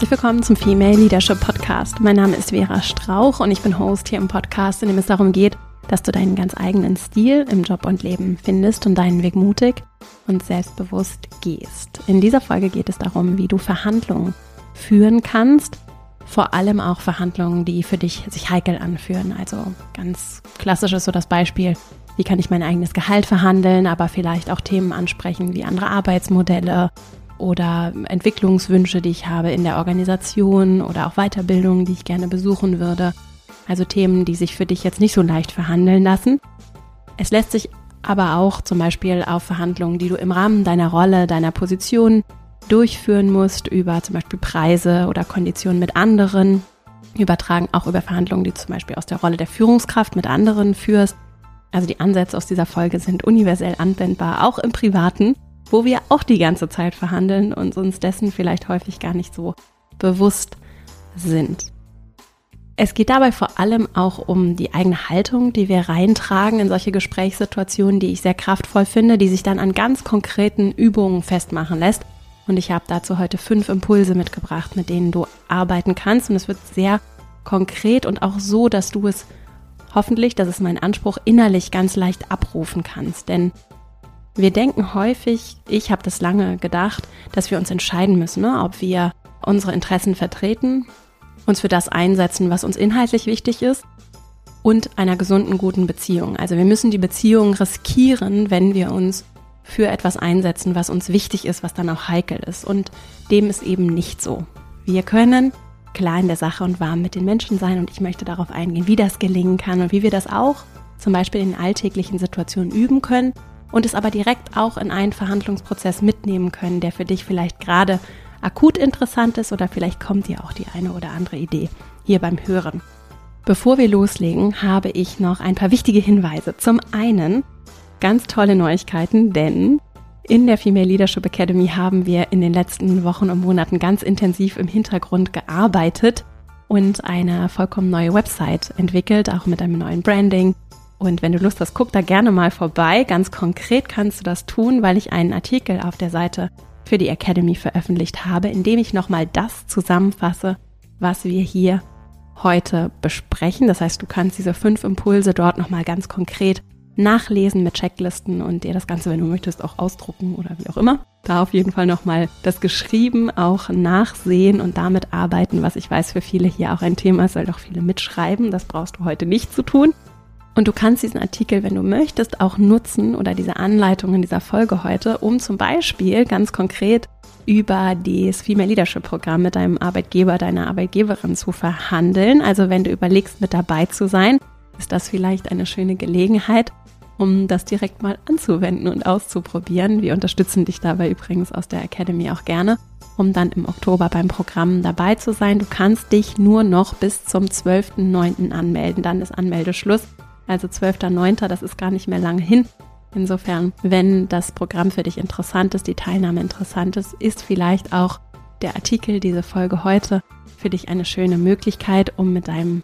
Herzlich willkommen zum Female Leadership Podcast. Mein Name ist Vera Strauch und ich bin Host hier im Podcast, in dem es darum geht, dass du deinen ganz eigenen Stil im Job und Leben findest und deinen Weg mutig und selbstbewusst gehst. In dieser Folge geht es darum, wie du Verhandlungen führen kannst, vor allem auch Verhandlungen, die für dich sich heikel anführen. Also ganz klassisch ist so das Beispiel, wie kann ich mein eigenes Gehalt verhandeln, aber vielleicht auch Themen ansprechen wie andere Arbeitsmodelle oder Entwicklungswünsche, die ich habe in der Organisation oder auch Weiterbildungen, die ich gerne besuchen würde. Also Themen, die sich für dich jetzt nicht so leicht verhandeln lassen. Es lässt sich aber auch zum Beispiel auf Verhandlungen, die du im Rahmen deiner Rolle, deiner Position durchführen musst, über zum Beispiel Preise oder Konditionen mit anderen, übertragen auch über Verhandlungen, die du zum Beispiel aus der Rolle der Führungskraft mit anderen führst. Also die Ansätze aus dieser Folge sind universell anwendbar, auch im Privaten wo wir auch die ganze Zeit verhandeln und uns dessen vielleicht häufig gar nicht so bewusst sind. Es geht dabei vor allem auch um die eigene Haltung, die wir reintragen in solche Gesprächssituationen, die ich sehr kraftvoll finde, die sich dann an ganz konkreten Übungen festmachen lässt. Und ich habe dazu heute fünf Impulse mitgebracht, mit denen du arbeiten kannst. Und es wird sehr konkret und auch so, dass du es hoffentlich, das ist mein Anspruch, innerlich ganz leicht abrufen kannst. Denn wir denken häufig, ich habe das lange gedacht, dass wir uns entscheiden müssen, ne? ob wir unsere Interessen vertreten, uns für das einsetzen, was uns inhaltlich wichtig ist und einer gesunden, guten Beziehung. Also wir müssen die Beziehung riskieren, wenn wir uns für etwas einsetzen, was uns wichtig ist, was dann auch heikel ist. Und dem ist eben nicht so. Wir können klar in der Sache und warm mit den Menschen sein und ich möchte darauf eingehen, wie das gelingen kann und wie wir das auch zum Beispiel in alltäglichen Situationen üben können und es aber direkt auch in einen Verhandlungsprozess mitnehmen können, der für dich vielleicht gerade akut interessant ist oder vielleicht kommt dir auch die eine oder andere Idee hier beim Hören. Bevor wir loslegen, habe ich noch ein paar wichtige Hinweise. Zum einen ganz tolle Neuigkeiten, denn in der Female Leadership Academy haben wir in den letzten Wochen und Monaten ganz intensiv im Hintergrund gearbeitet und eine vollkommen neue Website entwickelt, auch mit einem neuen Branding, und wenn du Lust hast, guck da gerne mal vorbei. Ganz konkret kannst du das tun, weil ich einen Artikel auf der Seite für die Academy veröffentlicht habe, in dem ich nochmal das zusammenfasse, was wir hier heute besprechen. Das heißt, du kannst diese fünf Impulse dort nochmal ganz konkret nachlesen mit Checklisten und dir das Ganze, wenn du möchtest, auch ausdrucken oder wie auch immer. Da auf jeden Fall nochmal das geschrieben auch nachsehen und damit arbeiten, was ich weiß für viele hier auch ein Thema ist, weil doch viele mitschreiben. Das brauchst du heute nicht zu tun. Und du kannst diesen Artikel, wenn du möchtest, auch nutzen oder diese Anleitung in dieser Folge heute, um zum Beispiel ganz konkret über das Female Leadership Programm mit deinem Arbeitgeber, deiner Arbeitgeberin zu verhandeln. Also wenn du überlegst, mit dabei zu sein, ist das vielleicht eine schöne Gelegenheit, um das direkt mal anzuwenden und auszuprobieren. Wir unterstützen dich dabei übrigens aus der Academy auch gerne, um dann im Oktober beim Programm dabei zu sein. Du kannst dich nur noch bis zum 12.09. anmelden. Dann ist Anmeldeschluss also 12.09., das ist gar nicht mehr lange hin. Insofern, wenn das Programm für dich interessant ist, die Teilnahme interessant ist, ist vielleicht auch der Artikel, diese Folge heute für dich eine schöne Möglichkeit, um mit deinem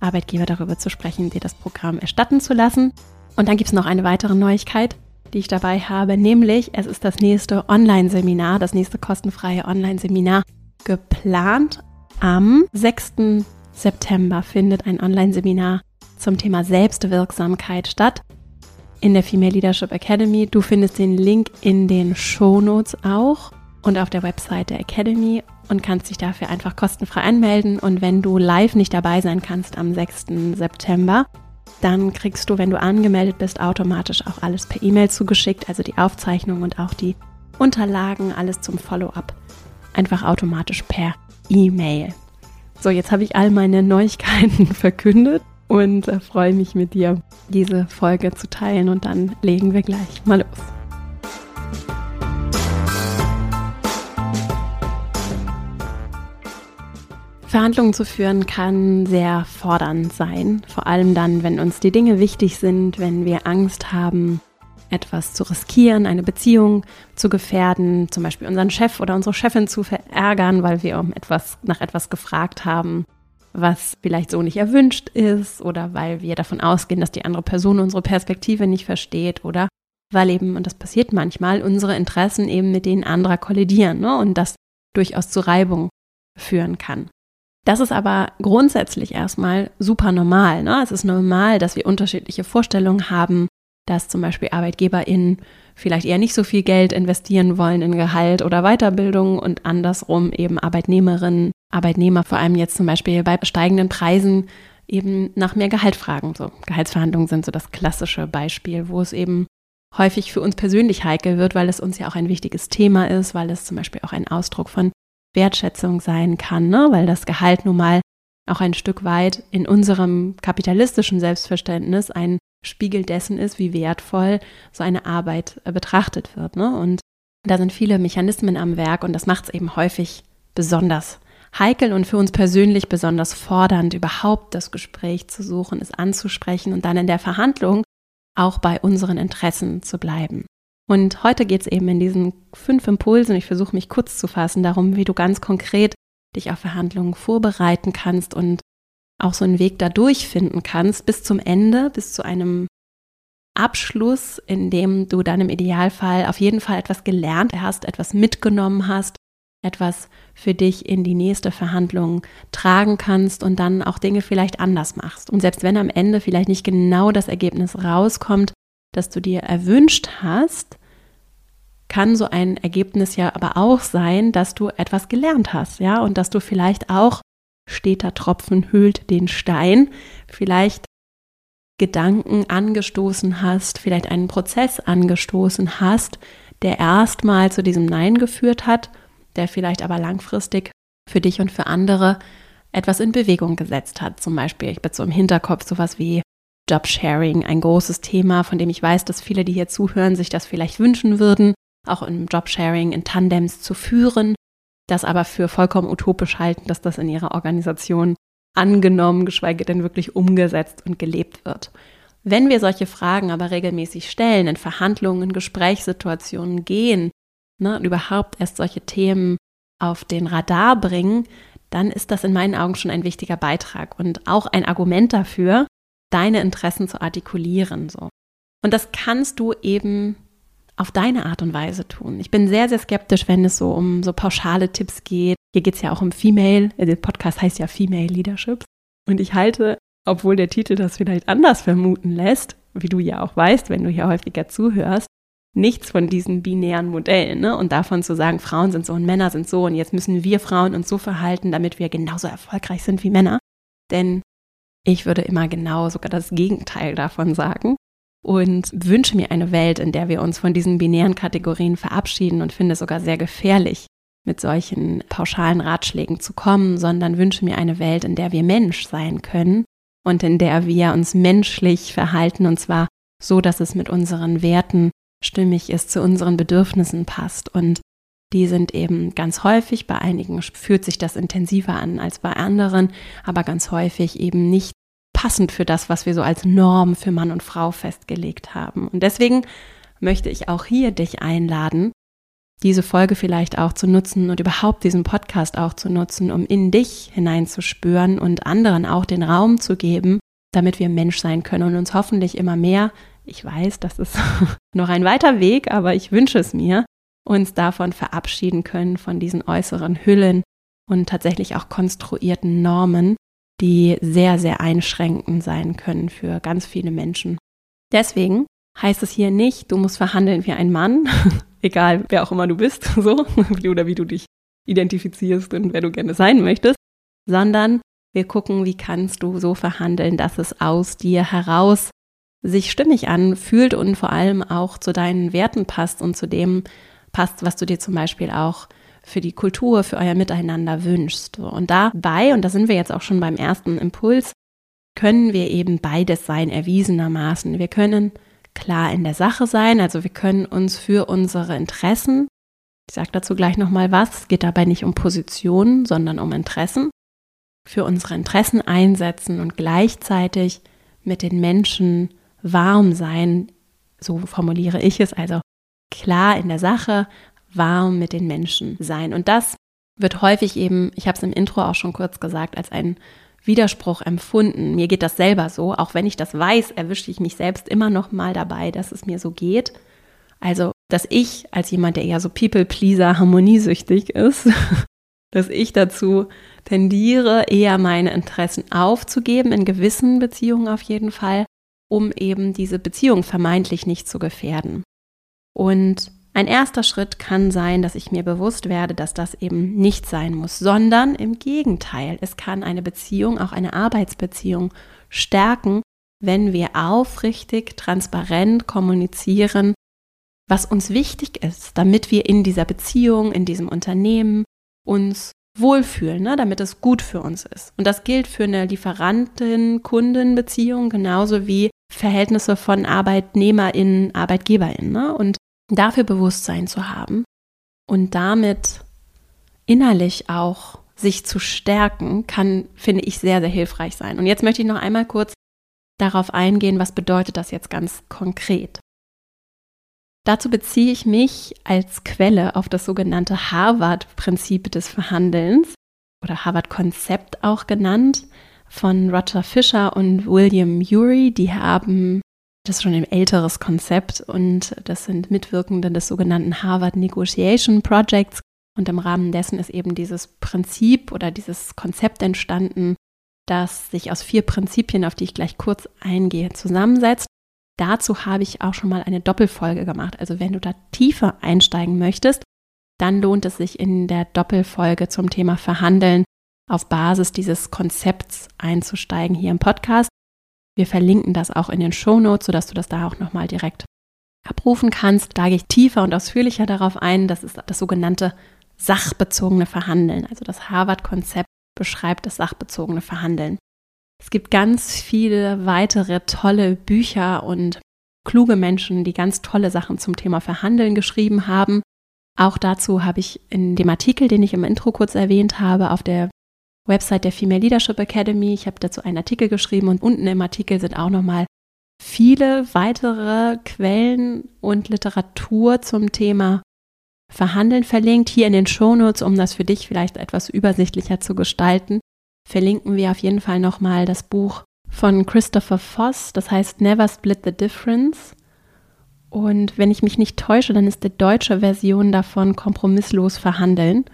Arbeitgeber darüber zu sprechen, dir das Programm erstatten zu lassen. Und dann gibt es noch eine weitere Neuigkeit, die ich dabei habe, nämlich es ist das nächste Online-Seminar, das nächste kostenfreie Online-Seminar geplant. Am 6. September findet ein Online-Seminar zum Thema Selbstwirksamkeit statt in der Female Leadership Academy. Du findest den Link in den Show Notes auch und auf der Website der Academy und kannst dich dafür einfach kostenfrei anmelden. Und wenn du live nicht dabei sein kannst am 6. September, dann kriegst du, wenn du angemeldet bist, automatisch auch alles per E-Mail zugeschickt, also die Aufzeichnung und auch die Unterlagen, alles zum Follow-up, einfach automatisch per E-Mail. So, jetzt habe ich all meine Neuigkeiten verkündet und äh, freue mich mit dir, diese Folge zu teilen. Und dann legen wir gleich mal los. Verhandlungen zu führen kann sehr fordernd sein, vor allem dann, wenn uns die Dinge wichtig sind, wenn wir Angst haben, etwas zu riskieren, eine Beziehung zu gefährden, zum Beispiel unseren Chef oder unsere Chefin zu verärgern, weil wir um etwas nach etwas gefragt haben was vielleicht so nicht erwünscht ist oder weil wir davon ausgehen, dass die andere Person unsere Perspektive nicht versteht oder weil eben, und das passiert manchmal, unsere Interessen eben mit denen anderer kollidieren ne? und das durchaus zu Reibung führen kann. Das ist aber grundsätzlich erstmal super normal. Ne? Es ist normal, dass wir unterschiedliche Vorstellungen haben, dass zum Beispiel ArbeitgeberInnen vielleicht eher nicht so viel Geld investieren wollen in Gehalt oder Weiterbildung und andersrum eben Arbeitnehmerinnen, Arbeitnehmer vor allem jetzt zum Beispiel bei steigenden Preisen eben nach mehr Gehalt fragen. So Gehaltsverhandlungen sind so das klassische Beispiel, wo es eben häufig für uns persönlich heikel wird, weil es uns ja auch ein wichtiges Thema ist, weil es zum Beispiel auch ein Ausdruck von Wertschätzung sein kann, ne? weil das Gehalt nun mal auch ein Stück weit in unserem kapitalistischen Selbstverständnis ein Spiegel dessen ist, wie wertvoll so eine Arbeit äh, betrachtet wird. Ne? Und da sind viele Mechanismen am Werk und das macht es eben häufig besonders heikel und für uns persönlich besonders fordernd, überhaupt das Gespräch zu suchen, es anzusprechen und dann in der Verhandlung auch bei unseren Interessen zu bleiben. Und heute geht es eben in diesen fünf Impulsen, ich versuche mich kurz zu fassen, darum, wie du ganz konkret dich auf Verhandlungen vorbereiten kannst und auch so einen Weg da durchfinden kannst bis zum Ende, bis zu einem Abschluss, in dem du dann im Idealfall auf jeden Fall etwas gelernt hast, etwas mitgenommen hast, etwas für dich in die nächste Verhandlung tragen kannst und dann auch Dinge vielleicht anders machst. Und selbst wenn am Ende vielleicht nicht genau das Ergebnis rauskommt, das du dir erwünscht hast, kann so ein Ergebnis ja aber auch sein, dass du etwas gelernt hast, ja, und dass du vielleicht auch steter Tropfen hüllt den Stein, vielleicht Gedanken angestoßen hast, vielleicht einen Prozess angestoßen hast, der erstmal zu diesem Nein geführt hat der vielleicht aber langfristig für dich und für andere etwas in Bewegung gesetzt hat. Zum Beispiel, ich bin so im Hinterkopf sowas wie Jobsharing, ein großes Thema, von dem ich weiß, dass viele, die hier zuhören, sich das vielleicht wünschen würden, auch im Jobsharing in Tandems zu führen, das aber für vollkommen utopisch halten, dass das in ihrer Organisation angenommen, geschweige denn wirklich umgesetzt und gelebt wird. Wenn wir solche Fragen aber regelmäßig stellen, in Verhandlungen, Gesprächssituationen gehen, ne, überhaupt erst solche Themen auf den Radar bringen, dann ist das in meinen Augen schon ein wichtiger Beitrag und auch ein Argument dafür, deine Interessen zu artikulieren. So. Und das kannst du eben auf deine Art und Weise tun. Ich bin sehr, sehr skeptisch, wenn es so um so pauschale Tipps geht. Hier geht es ja auch um Female, der Podcast heißt ja Female Leadership. Und ich halte, obwohl der Titel das vielleicht anders vermuten lässt, wie du ja auch weißt, wenn du hier häufiger zuhörst, nichts von diesen binären Modellen ne? und davon zu sagen, Frauen sind so und Männer sind so und jetzt müssen wir Frauen uns so verhalten, damit wir genauso erfolgreich sind wie Männer. Denn ich würde immer genau sogar das Gegenteil davon sagen und wünsche mir eine Welt, in der wir uns von diesen binären Kategorien verabschieden und finde es sogar sehr gefährlich, mit solchen pauschalen Ratschlägen zu kommen, sondern wünsche mir eine Welt, in der wir Mensch sein können und in der wir uns menschlich verhalten und zwar so, dass es mit unseren Werten stimmig ist, zu unseren Bedürfnissen passt. Und die sind eben ganz häufig, bei einigen fühlt sich das intensiver an als bei anderen, aber ganz häufig eben nicht passend für das, was wir so als Norm für Mann und Frau festgelegt haben. Und deswegen möchte ich auch hier dich einladen, diese Folge vielleicht auch zu nutzen und überhaupt diesen Podcast auch zu nutzen, um in dich hineinzuspüren und anderen auch den Raum zu geben, damit wir Mensch sein können und uns hoffentlich immer mehr ich weiß, das ist noch ein weiter Weg, aber ich wünsche es mir, uns davon verabschieden können, von diesen äußeren Hüllen und tatsächlich auch konstruierten Normen, die sehr, sehr einschränkend sein können für ganz viele Menschen. Deswegen heißt es hier nicht, du musst verhandeln wie ein Mann, egal wer auch immer du bist, so, oder wie du dich identifizierst und wer du gerne sein möchtest, sondern wir gucken, wie kannst du so verhandeln, dass es aus dir heraus sich stimmig anfühlt und vor allem auch zu deinen Werten passt und zu dem passt, was du dir zum Beispiel auch für die Kultur, für euer Miteinander wünschst. Und dabei, und da sind wir jetzt auch schon beim ersten Impuls, können wir eben beides sein, erwiesenermaßen. Wir können klar in der Sache sein, also wir können uns für unsere Interessen, ich sage dazu gleich nochmal was, es geht dabei nicht um Positionen, sondern um Interessen, für unsere Interessen einsetzen und gleichzeitig mit den Menschen warm sein, so formuliere ich es, also klar in der Sache, warm mit den Menschen sein. Und das wird häufig eben, ich habe es im Intro auch schon kurz gesagt, als ein Widerspruch empfunden. Mir geht das selber so, auch wenn ich das weiß, erwische ich mich selbst immer noch mal dabei, dass es mir so geht. Also, dass ich als jemand, der eher so People-Pleaser, harmoniesüchtig ist, dass ich dazu tendiere, eher meine Interessen aufzugeben, in gewissen Beziehungen auf jeden Fall, um eben diese Beziehung vermeintlich nicht zu gefährden. Und ein erster Schritt kann sein, dass ich mir bewusst werde, dass das eben nicht sein muss, sondern im Gegenteil, es kann eine Beziehung, auch eine Arbeitsbeziehung stärken, wenn wir aufrichtig, transparent kommunizieren, was uns wichtig ist, damit wir in dieser Beziehung, in diesem Unternehmen uns wohlfühlen, ne, damit es gut für uns ist. Und das gilt für eine Lieferantin-Kunden-Beziehung genauso wie Verhältnisse von ArbeitnehmerInnen, ArbeitgeberInnen. Ne? Und dafür Bewusstsein zu haben und damit innerlich auch sich zu stärken, kann, finde ich, sehr, sehr hilfreich sein. Und jetzt möchte ich noch einmal kurz darauf eingehen, was bedeutet das jetzt ganz konkret. Dazu beziehe ich mich als Quelle auf das sogenannte Harvard-Prinzip des Verhandelns oder Harvard-Konzept auch genannt von Roger Fisher und William Urey. Die haben das ist schon ein älteres Konzept und das sind Mitwirkende des sogenannten Harvard Negotiation Projects. Und im Rahmen dessen ist eben dieses Prinzip oder dieses Konzept entstanden, das sich aus vier Prinzipien, auf die ich gleich kurz eingehe, zusammensetzt. Dazu habe ich auch schon mal eine Doppelfolge gemacht. Also wenn du da tiefer einsteigen möchtest, dann lohnt es sich in der Doppelfolge zum Thema Verhandeln auf Basis dieses Konzepts einzusteigen hier im Podcast. Wir verlinken das auch in den Show Notes, sodass du das da auch nochmal direkt abrufen kannst. Da gehe ich tiefer und ausführlicher darauf ein. Das ist das sogenannte sachbezogene Verhandeln. Also das Harvard-Konzept beschreibt das sachbezogene Verhandeln. Es gibt ganz viele weitere tolle Bücher und kluge Menschen, die ganz tolle Sachen zum Thema Verhandeln geschrieben haben. Auch dazu habe ich in dem Artikel, den ich im Intro kurz erwähnt habe, auf der Website der Female Leadership Academy, ich habe dazu einen Artikel geschrieben und unten im Artikel sind auch nochmal viele weitere Quellen und Literatur zum Thema Verhandeln verlinkt. Hier in den Shownotes, um das für dich vielleicht etwas übersichtlicher zu gestalten, verlinken wir auf jeden Fall nochmal das Buch von Christopher Voss, das heißt Never Split the Difference. Und wenn ich mich nicht täusche, dann ist die deutsche Version davon kompromisslos verhandeln.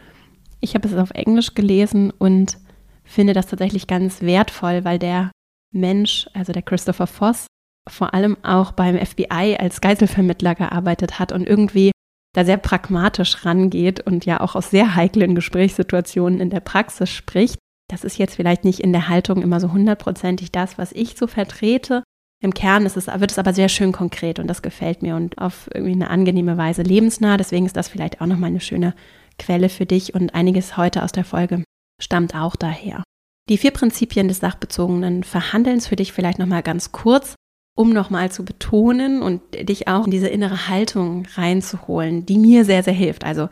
Ich habe es auf Englisch gelesen und finde das tatsächlich ganz wertvoll, weil der Mensch, also der Christopher Voss, vor allem auch beim FBI als Geiselvermittler gearbeitet hat und irgendwie da sehr pragmatisch rangeht und ja auch aus sehr heiklen Gesprächssituationen in der Praxis spricht. Das ist jetzt vielleicht nicht in der Haltung immer so hundertprozentig das, was ich so vertrete. Im Kern es, wird es aber sehr schön konkret und das gefällt mir und auf irgendwie eine angenehme Weise lebensnah. Deswegen ist das vielleicht auch nochmal eine schöne Quelle für dich und einiges heute aus der Folge stammt auch daher. Die vier Prinzipien des sachbezogenen Verhandelns für dich vielleicht nochmal ganz kurz, um nochmal zu betonen und dich auch in diese innere Haltung reinzuholen, die mir sehr, sehr hilft. Also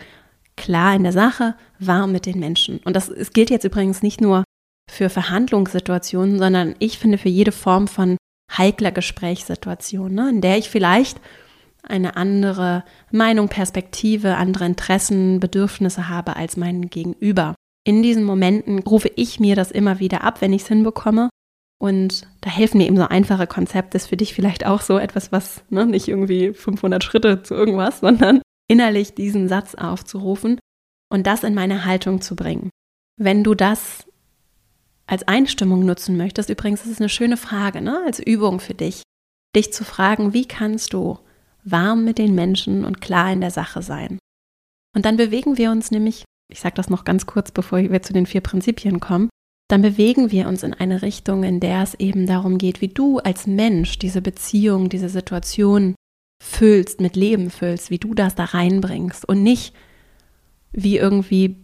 klar in der Sache, warm mit den Menschen. Und das es gilt jetzt übrigens nicht nur für Verhandlungssituationen, sondern ich finde für jede Form von heikler Gesprächssituation, ne, in der ich vielleicht eine andere Meinung, Perspektive, andere Interessen, Bedürfnisse habe als mein Gegenüber. In diesen Momenten rufe ich mir das immer wieder ab, wenn ich es hinbekomme. Und da helfen mir eben so einfache Konzepte. Ist für dich vielleicht auch so etwas, was ne, nicht irgendwie 500 Schritte zu irgendwas, sondern innerlich diesen Satz aufzurufen und das in meine Haltung zu bringen. Wenn du das als Einstimmung nutzen möchtest, übrigens ist es eine schöne Frage, ne, als Übung für dich, dich zu fragen, wie kannst du warm mit den Menschen und klar in der Sache sein. Und dann bewegen wir uns nämlich, ich sage das noch ganz kurz, bevor wir zu den vier Prinzipien kommen, dann bewegen wir uns in eine Richtung, in der es eben darum geht, wie du als Mensch diese Beziehung, diese Situation füllst, mit Leben füllst, wie du das da reinbringst. Und nicht wie irgendwie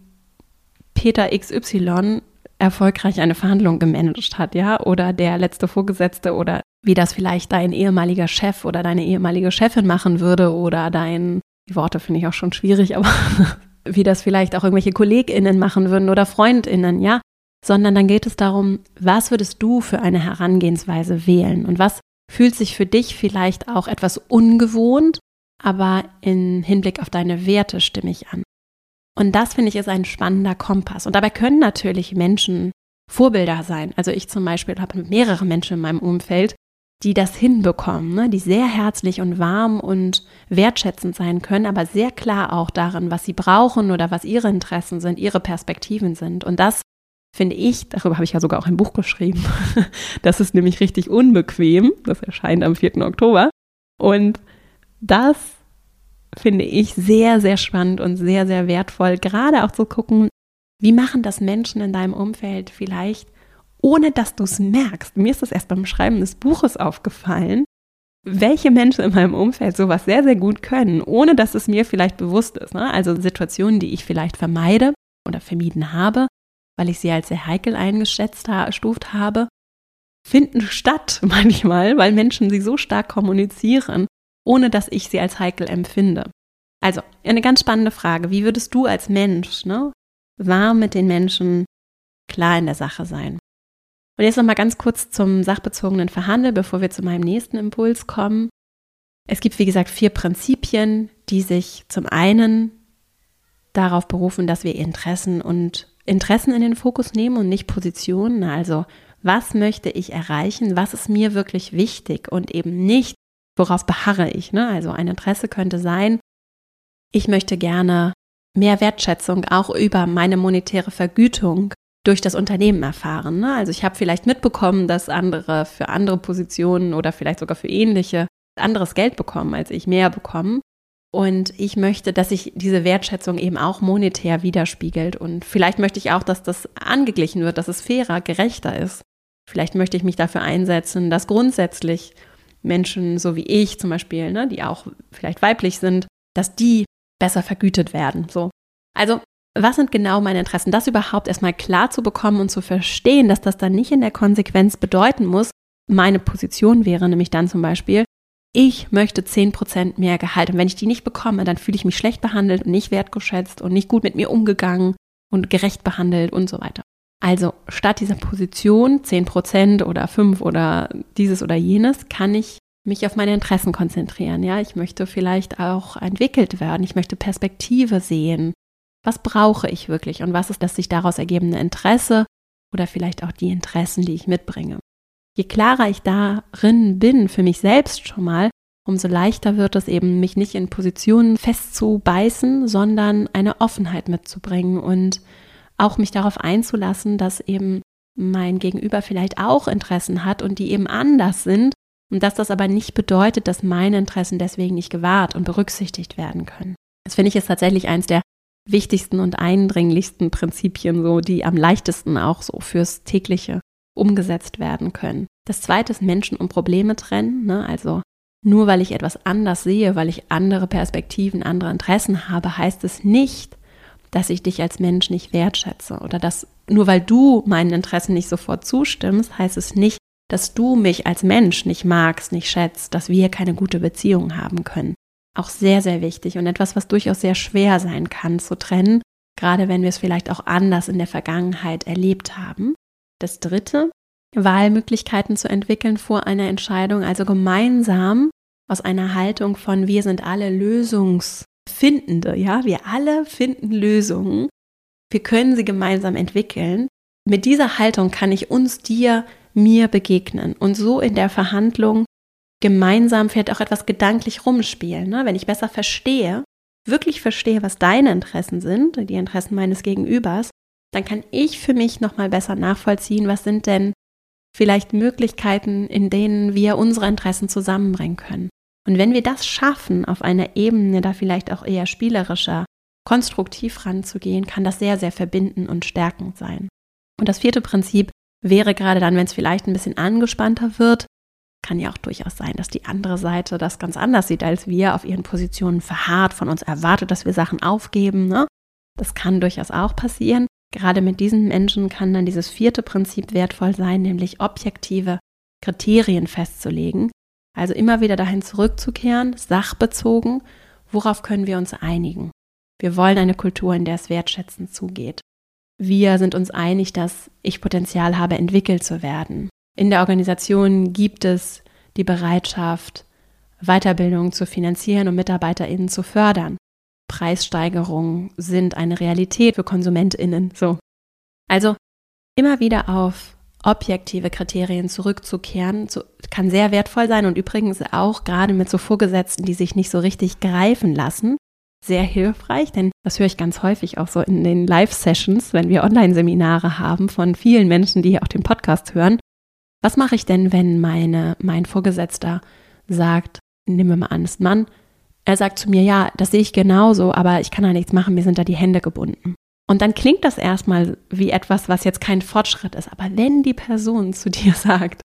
Peter XY erfolgreich eine Verhandlung gemanagt hat, ja, oder der letzte Vorgesetzte oder wie das vielleicht dein ehemaliger Chef oder deine ehemalige Chefin machen würde oder dein, die Worte finde ich auch schon schwierig, aber wie das vielleicht auch irgendwelche KollegInnen machen würden oder FreundInnen, ja, sondern dann geht es darum, was würdest du für eine Herangehensweise wählen und was fühlt sich für dich vielleicht auch etwas ungewohnt, aber im Hinblick auf deine Werte stimmig an. Und das finde ich ist ein spannender Kompass. Und dabei können natürlich Menschen Vorbilder sein. Also ich zum Beispiel habe mehrere Menschen in meinem Umfeld, die das hinbekommen, ne? die sehr herzlich und warm und wertschätzend sein können, aber sehr klar auch darin, was sie brauchen oder was ihre Interessen sind, ihre Perspektiven sind. Und das finde ich, darüber habe ich ja sogar auch ein Buch geschrieben, das ist nämlich richtig unbequem, das erscheint am 4. Oktober. Und das finde ich sehr, sehr spannend und sehr, sehr wertvoll, gerade auch zu gucken, wie machen das Menschen in deinem Umfeld vielleicht ohne dass du es merkst. Mir ist das erst beim Schreiben des Buches aufgefallen, welche Menschen in meinem Umfeld sowas sehr, sehr gut können, ohne dass es mir vielleicht bewusst ist. Ne? Also Situationen, die ich vielleicht vermeide oder vermieden habe, weil ich sie als sehr heikel eingeschätzt stuft habe, finden statt manchmal, weil Menschen sie so stark kommunizieren, ohne dass ich sie als heikel empfinde. Also, eine ganz spannende Frage. Wie würdest du als Mensch ne, warm mit den Menschen klar in der Sache sein? Und jetzt nochmal ganz kurz zum sachbezogenen Verhandeln, bevor wir zu meinem nächsten Impuls kommen. Es gibt, wie gesagt, vier Prinzipien, die sich zum einen darauf berufen, dass wir Interessen und Interessen in den Fokus nehmen und nicht Positionen. Also, was möchte ich erreichen? Was ist mir wirklich wichtig? Und eben nicht, worauf beharre ich? Ne? Also, ein Interesse könnte sein, ich möchte gerne mehr Wertschätzung auch über meine monetäre Vergütung durch das Unternehmen erfahren. Ne? Also ich habe vielleicht mitbekommen, dass andere für andere Positionen oder vielleicht sogar für ähnliche anderes Geld bekommen, als ich mehr bekommen. Und ich möchte, dass sich diese Wertschätzung eben auch monetär widerspiegelt. Und vielleicht möchte ich auch, dass das angeglichen wird, dass es fairer, gerechter ist. Vielleicht möchte ich mich dafür einsetzen, dass grundsätzlich Menschen so wie ich zum Beispiel, ne, die auch vielleicht weiblich sind, dass die besser vergütet werden. So. Also was sind genau meine Interessen? Das überhaupt erstmal klar zu bekommen und zu verstehen, dass das dann nicht in der Konsequenz bedeuten muss, meine Position wäre nämlich dann zum Beispiel, ich möchte 10% mehr Gehalt. Und wenn ich die nicht bekomme, dann fühle ich mich schlecht behandelt und nicht wertgeschätzt und nicht gut mit mir umgegangen und gerecht behandelt und so weiter. Also statt dieser Position 10% oder 5 oder dieses oder jenes, kann ich mich auf meine Interessen konzentrieren. Ja, ich möchte vielleicht auch entwickelt werden. Ich möchte Perspektive sehen was brauche ich wirklich und was ist das sich daraus ergebende Interesse oder vielleicht auch die Interessen, die ich mitbringe. Je klarer ich darin bin, für mich selbst schon mal, umso leichter wird es eben, mich nicht in Positionen festzubeißen, sondern eine Offenheit mitzubringen und auch mich darauf einzulassen, dass eben mein Gegenüber vielleicht auch Interessen hat und die eben anders sind und dass das aber nicht bedeutet, dass meine Interessen deswegen nicht gewahrt und berücksichtigt werden können. Das finde ich ist tatsächlich eins der wichtigsten und eindringlichsten Prinzipien, so die am leichtesten auch so fürs tägliche umgesetzt werden können. Das zweite ist Menschen und Probleme trennen. Ne? Also nur weil ich etwas anders sehe, weil ich andere Perspektiven, andere Interessen habe, heißt es nicht, dass ich dich als Mensch nicht wertschätze oder dass nur weil du meinen Interessen nicht sofort zustimmst, heißt es nicht, dass du mich als Mensch nicht magst, nicht schätzt, dass wir keine gute Beziehung haben können auch sehr, sehr wichtig und etwas, was durchaus sehr schwer sein kann zu trennen, gerade wenn wir es vielleicht auch anders in der Vergangenheit erlebt haben. Das dritte, Wahlmöglichkeiten zu entwickeln vor einer Entscheidung, also gemeinsam aus einer Haltung von wir sind alle Lösungsfindende, ja, wir alle finden Lösungen, wir können sie gemeinsam entwickeln. Mit dieser Haltung kann ich uns, dir, mir begegnen und so in der Verhandlung gemeinsam vielleicht auch etwas gedanklich rumspielen. Ne? Wenn ich besser verstehe, wirklich verstehe, was deine Interessen sind, die Interessen meines Gegenübers, dann kann ich für mich nochmal besser nachvollziehen, was sind denn vielleicht Möglichkeiten, in denen wir unsere Interessen zusammenbringen können. Und wenn wir das schaffen, auf einer Ebene da vielleicht auch eher spielerischer, konstruktiv ranzugehen, kann das sehr, sehr verbinden und stärkend sein. Und das vierte Prinzip wäre gerade dann, wenn es vielleicht ein bisschen angespannter wird, kann ja auch durchaus sein, dass die andere Seite das ganz anders sieht als wir, auf ihren Positionen verharrt, von uns erwartet, dass wir Sachen aufgeben. Ne? Das kann durchaus auch passieren. Gerade mit diesen Menschen kann dann dieses vierte Prinzip wertvoll sein, nämlich objektive Kriterien festzulegen. Also immer wieder dahin zurückzukehren, sachbezogen, worauf können wir uns einigen. Wir wollen eine Kultur, in der es wertschätzend zugeht. Wir sind uns einig, dass ich Potenzial habe, entwickelt zu werden. In der Organisation gibt es die Bereitschaft, Weiterbildung zu finanzieren und MitarbeiterInnen zu fördern. Preissteigerungen sind eine Realität für KonsumentInnen. So. Also immer wieder auf objektive Kriterien zurückzukehren, kann sehr wertvoll sein und übrigens auch gerade mit so Vorgesetzten, die sich nicht so richtig greifen lassen, sehr hilfreich, denn das höre ich ganz häufig auch so in den Live-Sessions, wenn wir Online-Seminare haben von vielen Menschen, die hier auch den Podcast hören. Was mache ich denn, wenn meine, mein Vorgesetzter sagt, nehmen wir mal an, ist Mann, er sagt zu mir, ja, das sehe ich genauso, aber ich kann da nichts machen, mir sind da die Hände gebunden. Und dann klingt das erstmal wie etwas, was jetzt kein Fortschritt ist. Aber wenn die Person zu dir sagt,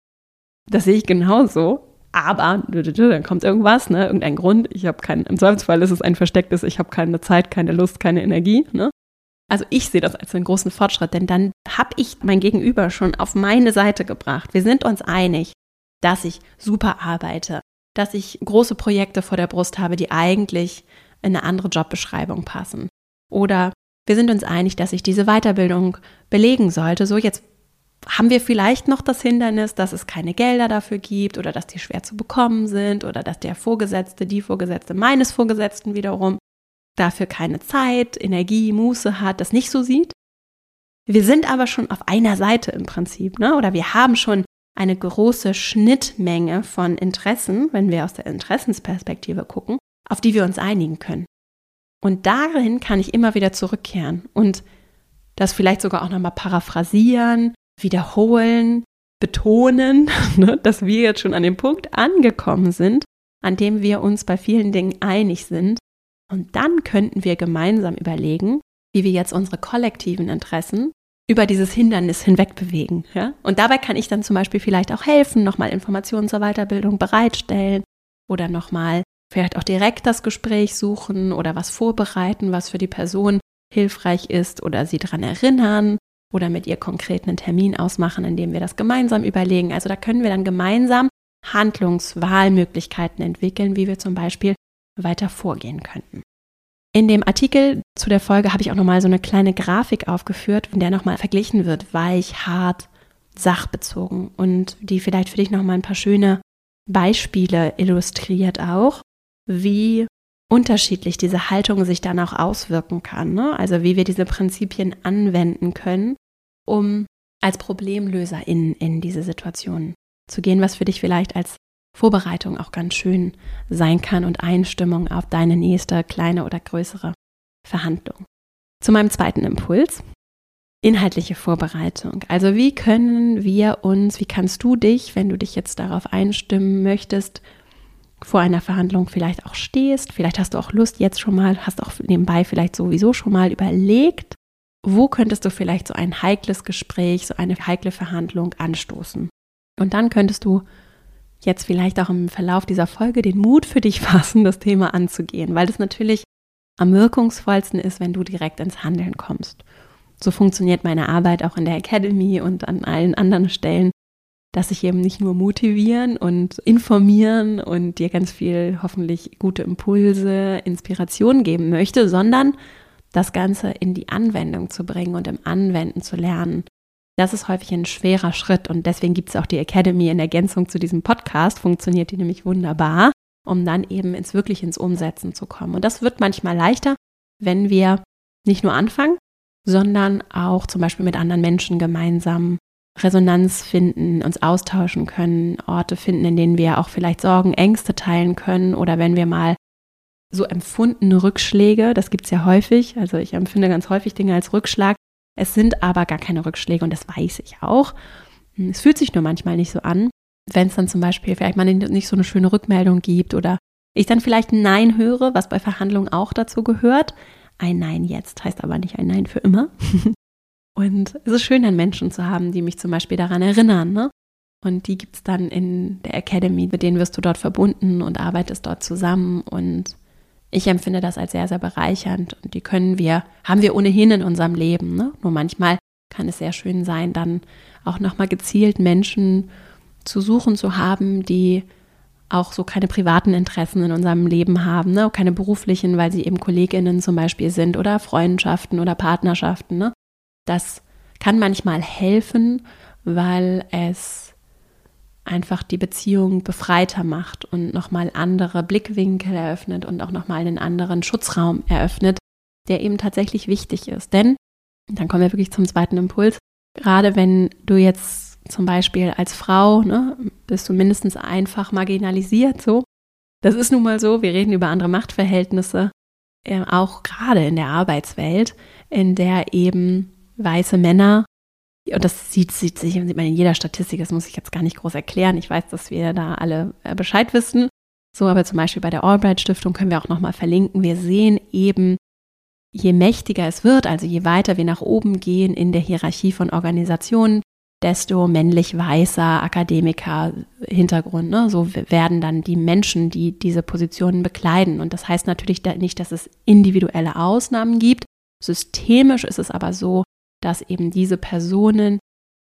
das sehe ich genauso, aber dann kommt irgendwas, ne, irgendein Grund, ich habe keinen, im Zweifelsfall ist es ein verstecktes, ich habe keine Zeit, keine Lust, keine Energie, ne? Also ich sehe das als einen großen Fortschritt, denn dann habe ich mein Gegenüber schon auf meine Seite gebracht. Wir sind uns einig, dass ich super arbeite, dass ich große Projekte vor der Brust habe, die eigentlich in eine andere Jobbeschreibung passen. Oder wir sind uns einig, dass ich diese Weiterbildung belegen sollte. So, jetzt haben wir vielleicht noch das Hindernis, dass es keine Gelder dafür gibt oder dass die schwer zu bekommen sind oder dass der Vorgesetzte, die Vorgesetzte meines Vorgesetzten wiederum dafür keine Zeit, Energie, Muße hat, das nicht so sieht. Wir sind aber schon auf einer Seite im Prinzip, ne? oder wir haben schon eine große Schnittmenge von Interessen, wenn wir aus der Interessensperspektive gucken, auf die wir uns einigen können. Und darin kann ich immer wieder zurückkehren und das vielleicht sogar auch nochmal paraphrasieren, wiederholen, betonen, ne, dass wir jetzt schon an dem Punkt angekommen sind, an dem wir uns bei vielen Dingen einig sind. Und dann könnten wir gemeinsam überlegen, wie wir jetzt unsere kollektiven Interessen über dieses Hindernis hinweg bewegen. Ja? Und dabei kann ich dann zum Beispiel vielleicht auch helfen, nochmal Informationen zur Weiterbildung bereitstellen oder nochmal vielleicht auch direkt das Gespräch suchen oder was vorbereiten, was für die Person hilfreich ist oder sie daran erinnern oder mit ihr konkret einen Termin ausmachen, in dem wir das gemeinsam überlegen. Also da können wir dann gemeinsam Handlungswahlmöglichkeiten entwickeln, wie wir zum Beispiel weiter vorgehen könnten. In dem Artikel zu der Folge habe ich auch nochmal so eine kleine Grafik aufgeführt, in der nochmal verglichen wird, weich, hart, sachbezogen und die vielleicht für dich nochmal ein paar schöne Beispiele illustriert auch wie unterschiedlich diese Haltung sich dann auch auswirken kann. Ne? Also wie wir diese Prinzipien anwenden können, um als Problemlöser in, in diese Situation zu gehen, was für dich vielleicht als Vorbereitung auch ganz schön sein kann und Einstimmung auf deine nächste kleine oder größere Verhandlung. Zu meinem zweiten Impuls. Inhaltliche Vorbereitung. Also wie können wir uns, wie kannst du dich, wenn du dich jetzt darauf einstimmen möchtest, vor einer Verhandlung vielleicht auch stehst. Vielleicht hast du auch Lust jetzt schon mal, hast auch nebenbei vielleicht sowieso schon mal überlegt, wo könntest du vielleicht so ein heikles Gespräch, so eine heikle Verhandlung anstoßen. Und dann könntest du jetzt vielleicht auch im Verlauf dieser Folge den Mut für dich fassen, das Thema anzugehen, weil das natürlich am wirkungsvollsten ist, wenn du direkt ins Handeln kommst. So funktioniert meine Arbeit auch in der Academy und an allen anderen Stellen, dass ich eben nicht nur motivieren und informieren und dir ganz viel hoffentlich gute Impulse, Inspiration geben möchte, sondern das Ganze in die Anwendung zu bringen und im Anwenden zu lernen. Das ist häufig ein schwerer Schritt und deswegen gibt es auch die Academy in Ergänzung zu diesem Podcast, funktioniert die nämlich wunderbar, um dann eben ins wirklich ins Umsetzen zu kommen. Und das wird manchmal leichter, wenn wir nicht nur anfangen, sondern auch zum Beispiel mit anderen Menschen gemeinsam Resonanz finden, uns austauschen können, Orte finden, in denen wir auch vielleicht Sorgen, Ängste teilen können oder wenn wir mal so empfundene Rückschläge, das gibt es ja häufig, also ich empfinde ganz häufig Dinge als Rückschlag, es sind aber gar keine Rückschläge und das weiß ich auch. Es fühlt sich nur manchmal nicht so an, wenn es dann zum Beispiel vielleicht mal nicht so eine schöne Rückmeldung gibt oder ich dann vielleicht ein Nein höre, was bei Verhandlungen auch dazu gehört. Ein Nein jetzt heißt aber nicht ein Nein für immer. Und es ist schön, dann Menschen zu haben, die mich zum Beispiel daran erinnern. Ne? Und die gibt es dann in der Academy, mit denen wirst du dort verbunden und arbeitest dort zusammen. Und ich empfinde das als sehr, sehr bereichernd. Und die können wir, haben wir ohnehin in unserem Leben. Ne? Nur manchmal kann es sehr schön sein, dann auch nochmal gezielt Menschen zu suchen zu haben, die auch so keine privaten Interessen in unserem Leben haben, ne? keine beruflichen, weil sie eben KollegInnen zum Beispiel sind oder Freundschaften oder Partnerschaften. Ne? Das kann manchmal helfen, weil es einfach die Beziehung befreiter macht und nochmal andere Blickwinkel eröffnet und auch nochmal einen anderen Schutzraum eröffnet, der eben tatsächlich wichtig ist. Denn, dann kommen wir wirklich zum zweiten Impuls, gerade wenn du jetzt zum Beispiel als Frau, ne, bist du mindestens einfach marginalisiert, so. Das ist nun mal so, wir reden über andere Machtverhältnisse, äh, auch gerade in der Arbeitswelt, in der eben weiße Männer, und das sieht, sieht, sieht man in jeder Statistik, das muss ich jetzt gar nicht groß erklären. Ich weiß, dass wir da alle äh, Bescheid wissen. So, aber zum Beispiel bei der Albright Stiftung können wir auch nochmal verlinken. Wir sehen eben, je mächtiger es wird, also je weiter wir nach oben gehen in der Hierarchie von Organisationen, desto männlich weißer Akademiker Hintergrund. Ne? So werden dann die Menschen, die diese Positionen bekleiden. Und das heißt natürlich nicht, dass es individuelle Ausnahmen gibt. Systemisch ist es aber so, dass eben diese Personen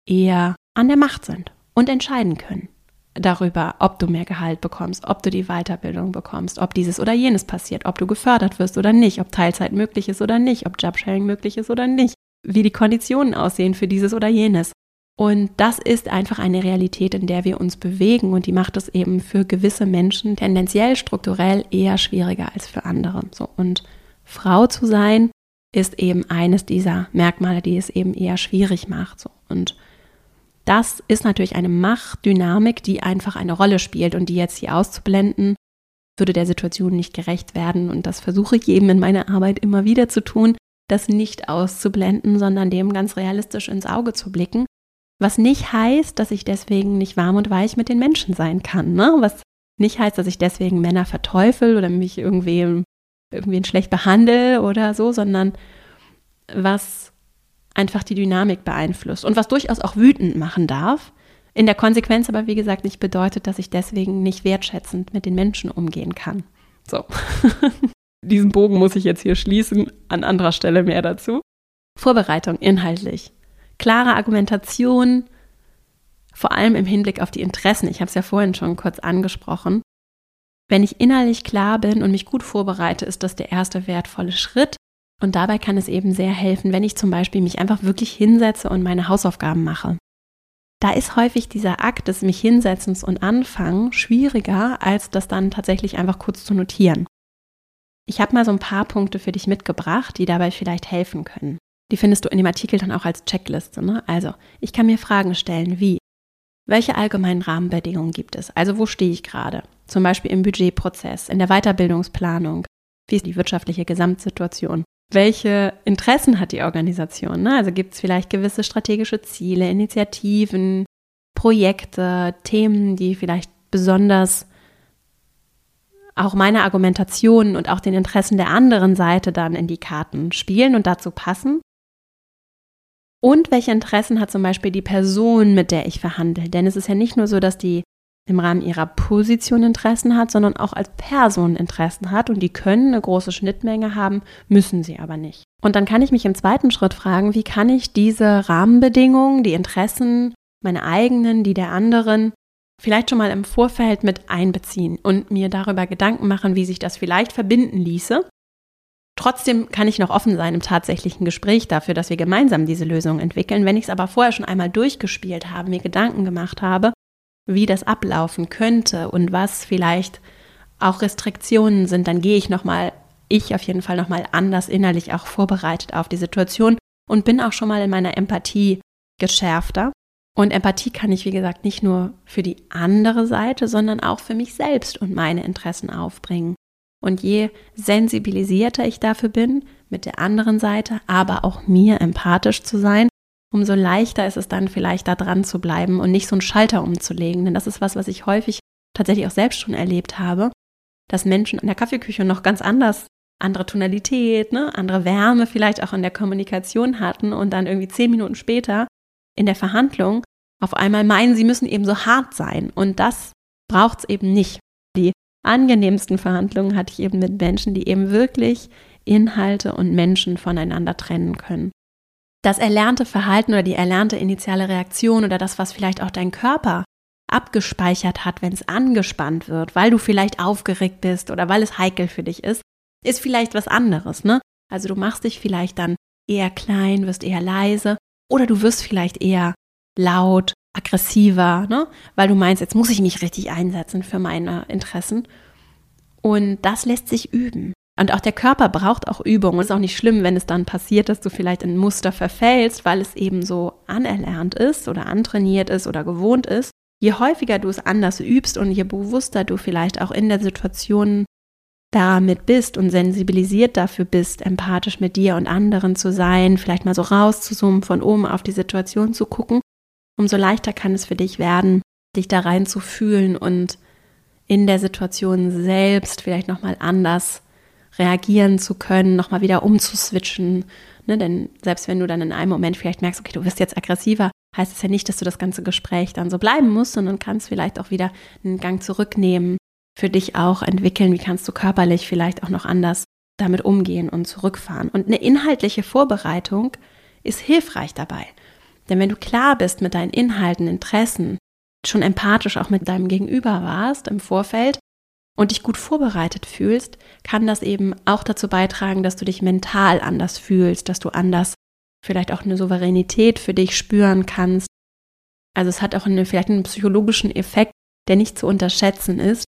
eher an der Macht sind und entscheiden können darüber, ob du mehr Gehalt bekommst, ob du die Weiterbildung bekommst, ob dieses oder jenes passiert, ob du gefördert wirst oder nicht, ob Teilzeit möglich ist oder nicht, ob Jobsharing möglich ist oder nicht, wie die Konditionen aussehen für dieses oder jenes. Und das ist einfach eine Realität, in der wir uns bewegen und die macht es eben für gewisse Menschen tendenziell strukturell eher schwieriger als für andere. So und Frau zu sein ist eben eines dieser Merkmale, die es eben eher schwierig macht. Und das ist natürlich eine Machtdynamik, die einfach eine Rolle spielt und die jetzt hier auszublenden, würde der Situation nicht gerecht werden. Und das versuche ich eben in meiner Arbeit immer wieder zu tun, das nicht auszublenden, sondern dem ganz realistisch ins Auge zu blicken was nicht heißt, dass ich deswegen nicht warm und weich mit den Menschen sein kann. Ne? Was nicht heißt, dass ich deswegen Männer verteufel oder mich irgendwie, irgendwie schlecht behandle oder so, sondern was einfach die Dynamik beeinflusst und was durchaus auch wütend machen darf. In der Konsequenz aber, wie gesagt, nicht bedeutet, dass ich deswegen nicht wertschätzend mit den Menschen umgehen kann. So. Diesen Bogen muss ich jetzt hier schließen, an anderer Stelle mehr dazu. Vorbereitung inhaltlich klare Argumentation, vor allem im Hinblick auf die Interessen. Ich habe es ja vorhin schon kurz angesprochen. Wenn ich innerlich klar bin und mich gut vorbereite, ist das der erste wertvolle Schritt. Und dabei kann es eben sehr helfen, wenn ich zum Beispiel mich einfach wirklich hinsetze und meine Hausaufgaben mache. Da ist häufig dieser Akt des mich hinsetzens und anfangen schwieriger, als das dann tatsächlich einfach kurz zu notieren. Ich habe mal so ein paar Punkte für dich mitgebracht, die dabei vielleicht helfen können. Die findest du in dem Artikel dann auch als Checkliste. Ne? Also, ich kann mir Fragen stellen wie, welche allgemeinen Rahmenbedingungen gibt es? Also, wo stehe ich gerade? Zum Beispiel im Budgetprozess, in der Weiterbildungsplanung. Wie ist die wirtschaftliche Gesamtsituation? Welche Interessen hat die Organisation? Ne? Also gibt es vielleicht gewisse strategische Ziele, Initiativen, Projekte, Themen, die vielleicht besonders auch meine Argumentation und auch den Interessen der anderen Seite dann in die Karten spielen und dazu passen? Und welche Interessen hat zum Beispiel die Person, mit der ich verhandle? Denn es ist ja nicht nur so, dass die im Rahmen ihrer Position Interessen hat, sondern auch als Person Interessen hat und die können eine große Schnittmenge haben, müssen sie aber nicht. Und dann kann ich mich im zweiten Schritt fragen, wie kann ich diese Rahmenbedingungen, die Interessen, meine eigenen, die der anderen, vielleicht schon mal im Vorfeld mit einbeziehen und mir darüber Gedanken machen, wie sich das vielleicht verbinden ließe Trotzdem kann ich noch offen sein im tatsächlichen Gespräch dafür, dass wir gemeinsam diese Lösung entwickeln. Wenn ich es aber vorher schon einmal durchgespielt habe, mir Gedanken gemacht habe, wie das ablaufen könnte und was vielleicht auch Restriktionen sind, dann gehe ich nochmal, ich auf jeden Fall nochmal anders innerlich auch vorbereitet auf die Situation und bin auch schon mal in meiner Empathie geschärfter. Und Empathie kann ich, wie gesagt, nicht nur für die andere Seite, sondern auch für mich selbst und meine Interessen aufbringen. Und je sensibilisierter ich dafür bin, mit der anderen Seite, aber auch mir empathisch zu sein, umso leichter ist es dann vielleicht da dran zu bleiben und nicht so einen Schalter umzulegen. Denn das ist was, was ich häufig tatsächlich auch selbst schon erlebt habe, dass Menschen in der Kaffeeküche noch ganz anders, andere Tonalität, ne, andere Wärme vielleicht auch in der Kommunikation hatten und dann irgendwie zehn Minuten später in der Verhandlung auf einmal meinen, sie müssen eben so hart sein. Und das braucht es eben nicht. Die angenehmsten Verhandlungen hatte ich eben mit Menschen, die eben wirklich Inhalte und Menschen voneinander trennen können. Das erlernte Verhalten oder die erlernte initiale Reaktion oder das, was vielleicht auch dein Körper abgespeichert hat, wenn es angespannt wird, weil du vielleicht aufgeregt bist oder weil es heikel für dich ist, ist vielleicht was anderes, ne? Also du machst dich vielleicht dann eher klein, wirst eher leise oder du wirst vielleicht eher laut aggressiver, ne? weil du meinst, jetzt muss ich mich richtig einsetzen für meine Interessen. Und das lässt sich üben. Und auch der Körper braucht auch Übung. Es ist auch nicht schlimm, wenn es dann passiert, dass du vielleicht in ein Muster verfällst, weil es eben so anerlernt ist oder antrainiert ist oder gewohnt ist. Je häufiger du es anders übst und je bewusster du vielleicht auch in der Situation damit bist und sensibilisiert dafür bist, empathisch mit dir und anderen zu sein, vielleicht mal so rauszuzoomen, von oben auf die Situation zu gucken, umso leichter kann es für dich werden, dich da rein zu fühlen und in der Situation selbst vielleicht nochmal anders reagieren zu können, nochmal wieder umzuswitchen. Ne? Denn selbst wenn du dann in einem Moment vielleicht merkst, okay, du wirst jetzt aggressiver, heißt es ja nicht, dass du das ganze Gespräch dann so bleiben musst, sondern kannst vielleicht auch wieder einen Gang zurücknehmen, für dich auch entwickeln, wie kannst du körperlich vielleicht auch noch anders damit umgehen und zurückfahren. Und eine inhaltliche Vorbereitung ist hilfreich dabei. Denn wenn du klar bist mit deinen Inhalten, Interessen, schon empathisch auch mit deinem Gegenüber warst im Vorfeld und dich gut vorbereitet fühlst, kann das eben auch dazu beitragen, dass du dich mental anders fühlst, dass du anders vielleicht auch eine Souveränität für dich spüren kannst. Also es hat auch eine, vielleicht einen psychologischen Effekt, der nicht zu unterschätzen ist,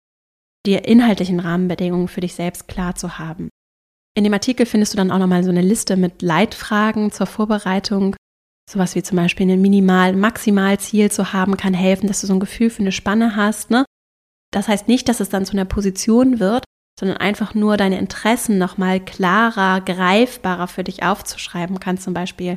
die inhaltlichen Rahmenbedingungen für dich selbst klar zu haben. In dem Artikel findest du dann auch nochmal so eine Liste mit Leitfragen zur Vorbereitung. Sowas wie zum Beispiel ein Minimal-, Maximalziel zu haben, kann helfen, dass du so ein Gefühl für eine Spanne hast. Ne? Das heißt nicht, dass es dann zu einer Position wird, sondern einfach nur deine Interessen nochmal klarer, greifbarer für dich aufzuschreiben, kann zum Beispiel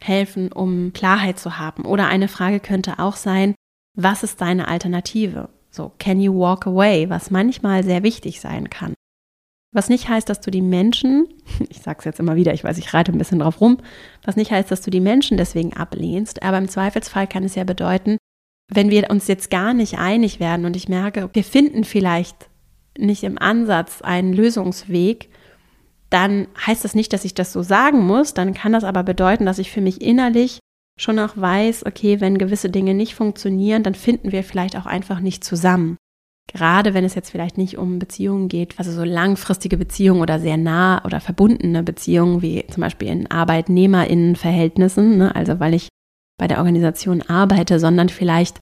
helfen, um Klarheit zu haben. Oder eine Frage könnte auch sein, was ist deine Alternative? So, can you walk away, was manchmal sehr wichtig sein kann. Was nicht heißt, dass du die Menschen, ich sage es jetzt immer wieder, ich weiß, ich reite ein bisschen drauf rum, was nicht heißt, dass du die Menschen deswegen ablehnst, aber im Zweifelsfall kann es ja bedeuten, wenn wir uns jetzt gar nicht einig werden und ich merke, wir finden vielleicht nicht im Ansatz einen Lösungsweg, dann heißt das nicht, dass ich das so sagen muss, dann kann das aber bedeuten, dass ich für mich innerlich schon auch weiß, okay, wenn gewisse Dinge nicht funktionieren, dann finden wir vielleicht auch einfach nicht zusammen. Gerade wenn es jetzt vielleicht nicht um Beziehungen geht, also so langfristige Beziehungen oder sehr nah oder verbundene Beziehungen, wie zum Beispiel in ArbeitnehmerInnenverhältnissen, ne? also weil ich bei der Organisation arbeite, sondern vielleicht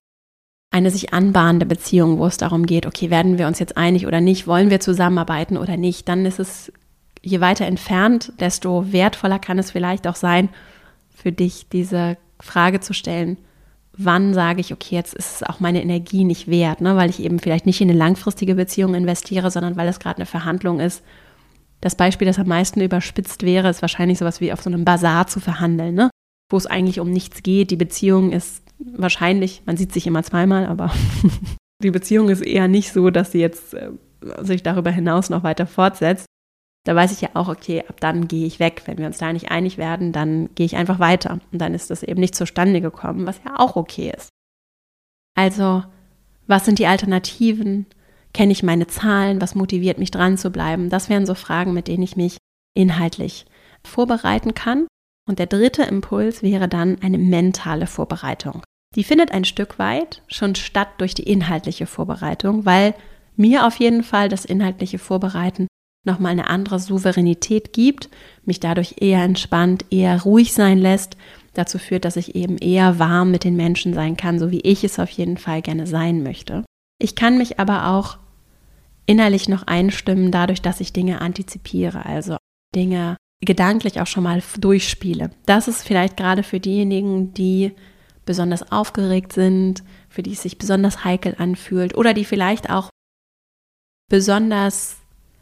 eine sich anbahnende Beziehung, wo es darum geht, okay, werden wir uns jetzt einig oder nicht, wollen wir zusammenarbeiten oder nicht, dann ist es je weiter entfernt, desto wertvoller kann es vielleicht auch sein, für dich diese Frage zu stellen, wann sage ich, okay, jetzt ist es auch meine Energie nicht wert, ne? weil ich eben vielleicht nicht in eine langfristige Beziehung investiere, sondern weil es gerade eine Verhandlung ist. Das Beispiel, das am meisten überspitzt wäre, ist wahrscheinlich sowas wie auf so einem Bazar zu verhandeln, ne? Wo es eigentlich um nichts geht. Die Beziehung ist wahrscheinlich, man sieht sich immer zweimal, aber die Beziehung ist eher nicht so, dass sie jetzt äh, sich darüber hinaus noch weiter fortsetzt da weiß ich ja auch, okay, ab dann gehe ich weg. Wenn wir uns da nicht einig werden, dann gehe ich einfach weiter. Und dann ist das eben nicht zustande gekommen, was ja auch okay ist. Also, was sind die Alternativen? Kenne ich meine Zahlen? Was motiviert mich dran zu bleiben? Das wären so Fragen, mit denen ich mich inhaltlich vorbereiten kann. Und der dritte Impuls wäre dann eine mentale Vorbereitung. Die findet ein Stück weit schon statt durch die inhaltliche Vorbereitung, weil mir auf jeden Fall das inhaltliche Vorbereiten nochmal eine andere Souveränität gibt, mich dadurch eher entspannt, eher ruhig sein lässt, dazu führt, dass ich eben eher warm mit den Menschen sein kann, so wie ich es auf jeden Fall gerne sein möchte. Ich kann mich aber auch innerlich noch einstimmen, dadurch, dass ich Dinge antizipiere, also Dinge gedanklich auch schon mal durchspiele. Das ist vielleicht gerade für diejenigen, die besonders aufgeregt sind, für die es sich besonders heikel anfühlt oder die vielleicht auch besonders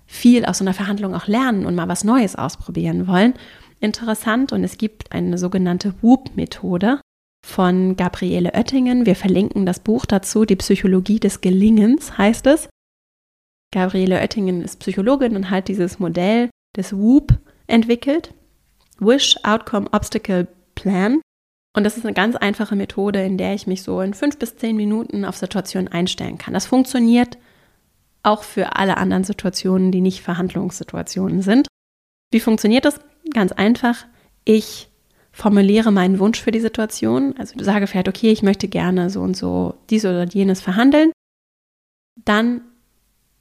viel aus so einer Verhandlung auch lernen und mal was Neues ausprobieren wollen. Interessant und es gibt eine sogenannte WOOP-Methode von Gabriele Oettingen. Wir verlinken das Buch dazu, die Psychologie des Gelingens heißt es. Gabriele Oettingen ist Psychologin und hat dieses Modell des WOOP entwickelt. Wish Outcome Obstacle Plan. Und das ist eine ganz einfache Methode, in der ich mich so in fünf bis zehn Minuten auf Situationen einstellen kann. Das funktioniert auch für alle anderen Situationen, die nicht Verhandlungssituationen sind. Wie funktioniert das? Ganz einfach. Ich formuliere meinen Wunsch für die Situation. Also sage vielleicht, okay, ich möchte gerne so und so dies oder jenes verhandeln. Dann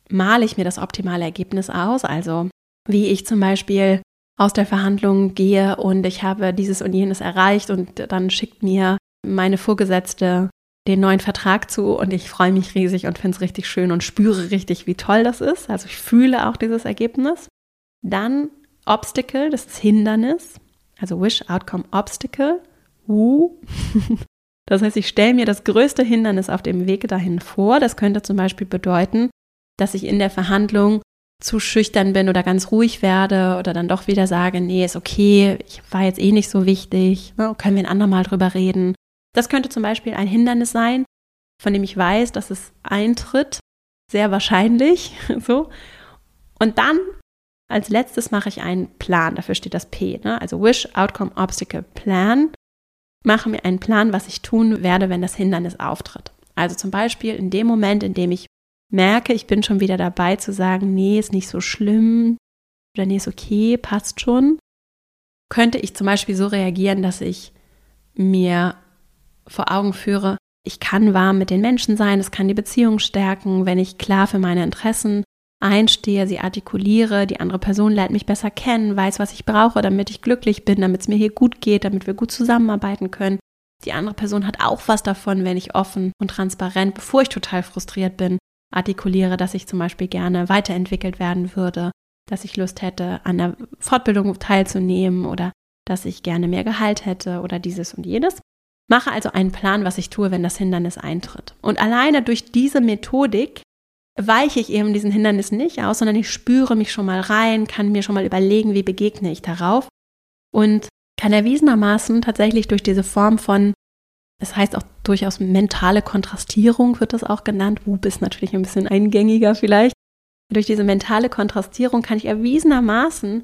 male ich mir das optimale Ergebnis aus. Also wie ich zum Beispiel aus der Verhandlung gehe und ich habe dieses und jenes erreicht und dann schickt mir meine Vorgesetzte den neuen Vertrag zu und ich freue mich riesig und finde es richtig schön und spüre richtig, wie toll das ist. Also ich fühle auch dieses Ergebnis. Dann Obstacle, das ist Hindernis, also Wish, Outcome, Obstacle. Uh. Das heißt, ich stelle mir das größte Hindernis auf dem Weg dahin vor. Das könnte zum Beispiel bedeuten, dass ich in der Verhandlung zu schüchtern bin oder ganz ruhig werde oder dann doch wieder sage, nee, ist okay, ich war jetzt eh nicht so wichtig, ne, können wir ein andermal drüber reden. Das könnte zum Beispiel ein Hindernis sein, von dem ich weiß, dass es eintritt, sehr wahrscheinlich, so. Und dann als letztes mache ich einen Plan, dafür steht das P, ne? also Wish, Outcome, Obstacle, Plan. Mache mir einen Plan, was ich tun werde, wenn das Hindernis auftritt. Also zum Beispiel in dem Moment, in dem ich merke, ich bin schon wieder dabei zu sagen, nee, ist nicht so schlimm oder nee, ist okay, passt schon, könnte ich zum Beispiel so reagieren, dass ich mir vor Augen führe, ich kann warm mit den Menschen sein, es kann die Beziehung stärken, wenn ich klar für meine Interessen einstehe, sie artikuliere, die andere Person lernt mich besser kennen, weiß, was ich brauche, damit ich glücklich bin, damit es mir hier gut geht, damit wir gut zusammenarbeiten können. Die andere Person hat auch was davon, wenn ich offen und transparent, bevor ich total frustriert bin, artikuliere, dass ich zum Beispiel gerne weiterentwickelt werden würde, dass ich Lust hätte, an der Fortbildung teilzunehmen oder dass ich gerne mehr Gehalt hätte oder dieses und jenes. Mache also einen Plan, was ich tue, wenn das Hindernis eintritt. Und alleine durch diese Methodik weiche ich eben diesen Hindernissen nicht aus, sondern ich spüre mich schon mal rein, kann mir schon mal überlegen, wie begegne ich darauf und kann erwiesenermaßen tatsächlich durch diese Form von, es heißt auch durchaus mentale Kontrastierung wird das auch genannt, Wub ist natürlich ein bisschen eingängiger vielleicht, durch diese mentale Kontrastierung kann ich erwiesenermaßen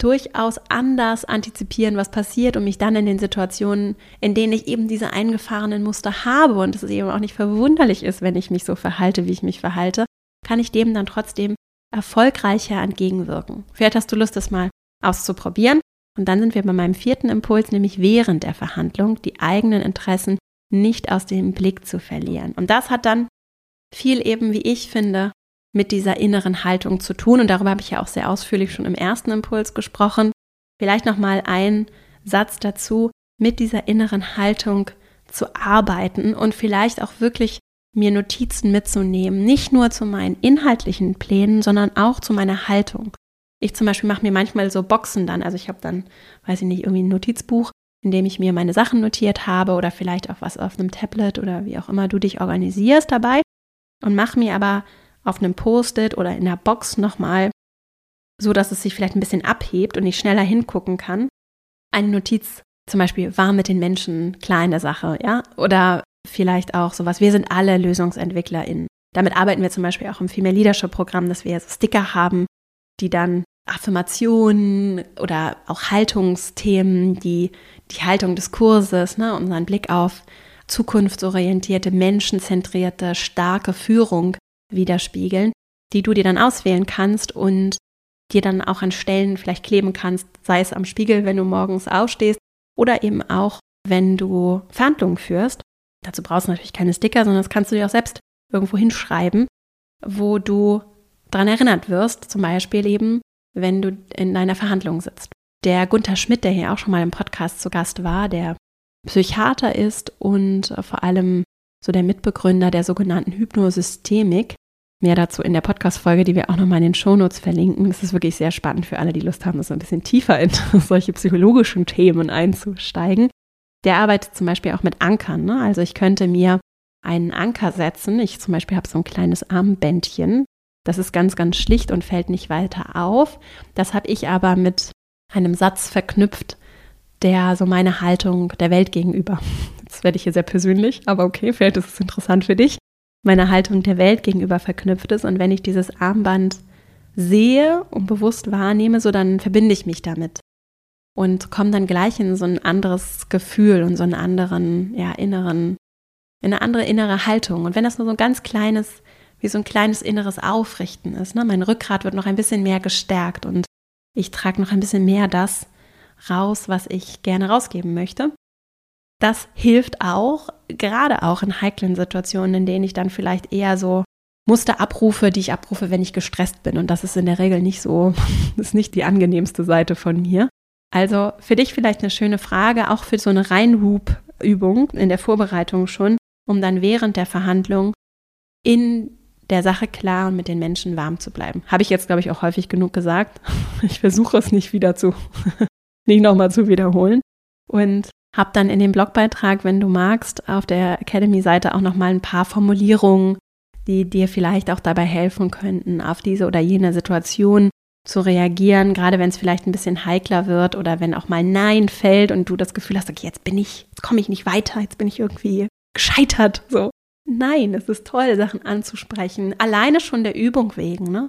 durchaus anders antizipieren, was passiert und mich dann in den Situationen, in denen ich eben diese eingefahrenen Muster habe und es eben auch nicht verwunderlich ist, wenn ich mich so verhalte, wie ich mich verhalte, kann ich dem dann trotzdem erfolgreicher entgegenwirken. Vielleicht hast du Lust, das mal auszuprobieren. Und dann sind wir bei meinem vierten Impuls, nämlich während der Verhandlung die eigenen Interessen nicht aus dem Blick zu verlieren. Und das hat dann viel eben, wie ich finde, mit dieser inneren Haltung zu tun. Und darüber habe ich ja auch sehr ausführlich schon im ersten Impuls gesprochen. Vielleicht noch mal ein Satz dazu, mit dieser inneren Haltung zu arbeiten und vielleicht auch wirklich mir Notizen mitzunehmen, nicht nur zu meinen inhaltlichen Plänen, sondern auch zu meiner Haltung. Ich zum Beispiel mache mir manchmal so Boxen dann, also ich habe dann, weiß ich nicht, irgendwie ein Notizbuch, in dem ich mir meine Sachen notiert habe oder vielleicht auch was auf einem Tablet oder wie auch immer du dich organisierst dabei und mache mir aber auf einem Post-it oder in der Box nochmal, so dass es sich vielleicht ein bisschen abhebt und ich schneller hingucken kann. Eine Notiz, zum Beispiel, war mit den Menschen klar in der Sache, ja? Oder vielleicht auch sowas, wir sind alle LösungsentwicklerInnen. Damit arbeiten wir zum Beispiel auch im Female Leadership Programm, dass wir so Sticker haben, die dann Affirmationen oder auch Haltungsthemen, die, die Haltung des Kurses, ne, unseren Blick auf zukunftsorientierte, menschenzentrierte, starke Führung widerspiegeln, die du dir dann auswählen kannst und dir dann auch an Stellen vielleicht kleben kannst, sei es am Spiegel, wenn du morgens aufstehst oder eben auch, wenn du Verhandlungen führst. Dazu brauchst du natürlich keine Sticker, sondern das kannst du dir auch selbst irgendwo hinschreiben, wo du daran erinnert wirst, zum Beispiel eben, wenn du in einer Verhandlung sitzt. Der Gunther Schmidt, der hier auch schon mal im Podcast zu Gast war, der Psychiater ist und vor allem so der Mitbegründer der sogenannten Hypnosystemik. Mehr dazu in der Podcast-Folge, die wir auch nochmal in den Shownotes verlinken. Das ist wirklich sehr spannend für alle, die Lust haben, so ein bisschen tiefer in solche psychologischen Themen einzusteigen. Der arbeitet zum Beispiel auch mit Ankern. Ne? Also ich könnte mir einen Anker setzen. Ich zum Beispiel habe so ein kleines Armbändchen. Das ist ganz, ganz schlicht und fällt nicht weiter auf. Das habe ich aber mit einem Satz verknüpft, der so meine Haltung der Welt gegenüber Jetzt werde ich hier sehr persönlich, aber okay, vielleicht ist es interessant für dich, meine Haltung der Welt gegenüber verknüpft ist. Und wenn ich dieses Armband sehe und bewusst wahrnehme, so dann verbinde ich mich damit und komme dann gleich in so ein anderes Gefühl und so einen anderen, ja, inneren, in eine andere innere Haltung. Und wenn das nur so ein ganz kleines, wie so ein kleines inneres Aufrichten ist, ne, mein Rückgrat wird noch ein bisschen mehr gestärkt und ich trage noch ein bisschen mehr das raus, was ich gerne rausgeben möchte. Das hilft auch, gerade auch in heiklen Situationen, in denen ich dann vielleicht eher so Muster abrufe, die ich abrufe, wenn ich gestresst bin. Und das ist in der Regel nicht so, ist nicht die angenehmste Seite von mir. Also für dich vielleicht eine schöne Frage, auch für so eine Reinhoop-Übung in der Vorbereitung schon, um dann während der Verhandlung in der Sache klar und mit den Menschen warm zu bleiben. Habe ich jetzt, glaube ich, auch häufig genug gesagt. Ich versuche es nicht wieder zu, nicht nochmal zu wiederholen. Und habe dann in dem Blogbeitrag, wenn du magst, auf der Academy-Seite auch nochmal ein paar Formulierungen, die dir vielleicht auch dabei helfen könnten, auf diese oder jene Situation zu reagieren, gerade wenn es vielleicht ein bisschen heikler wird oder wenn auch mal Nein fällt und du das Gefühl hast, okay, jetzt bin ich, jetzt komme ich nicht weiter, jetzt bin ich irgendwie gescheitert. So. Nein, es ist toll, Sachen anzusprechen. Alleine schon der Übung wegen, ne?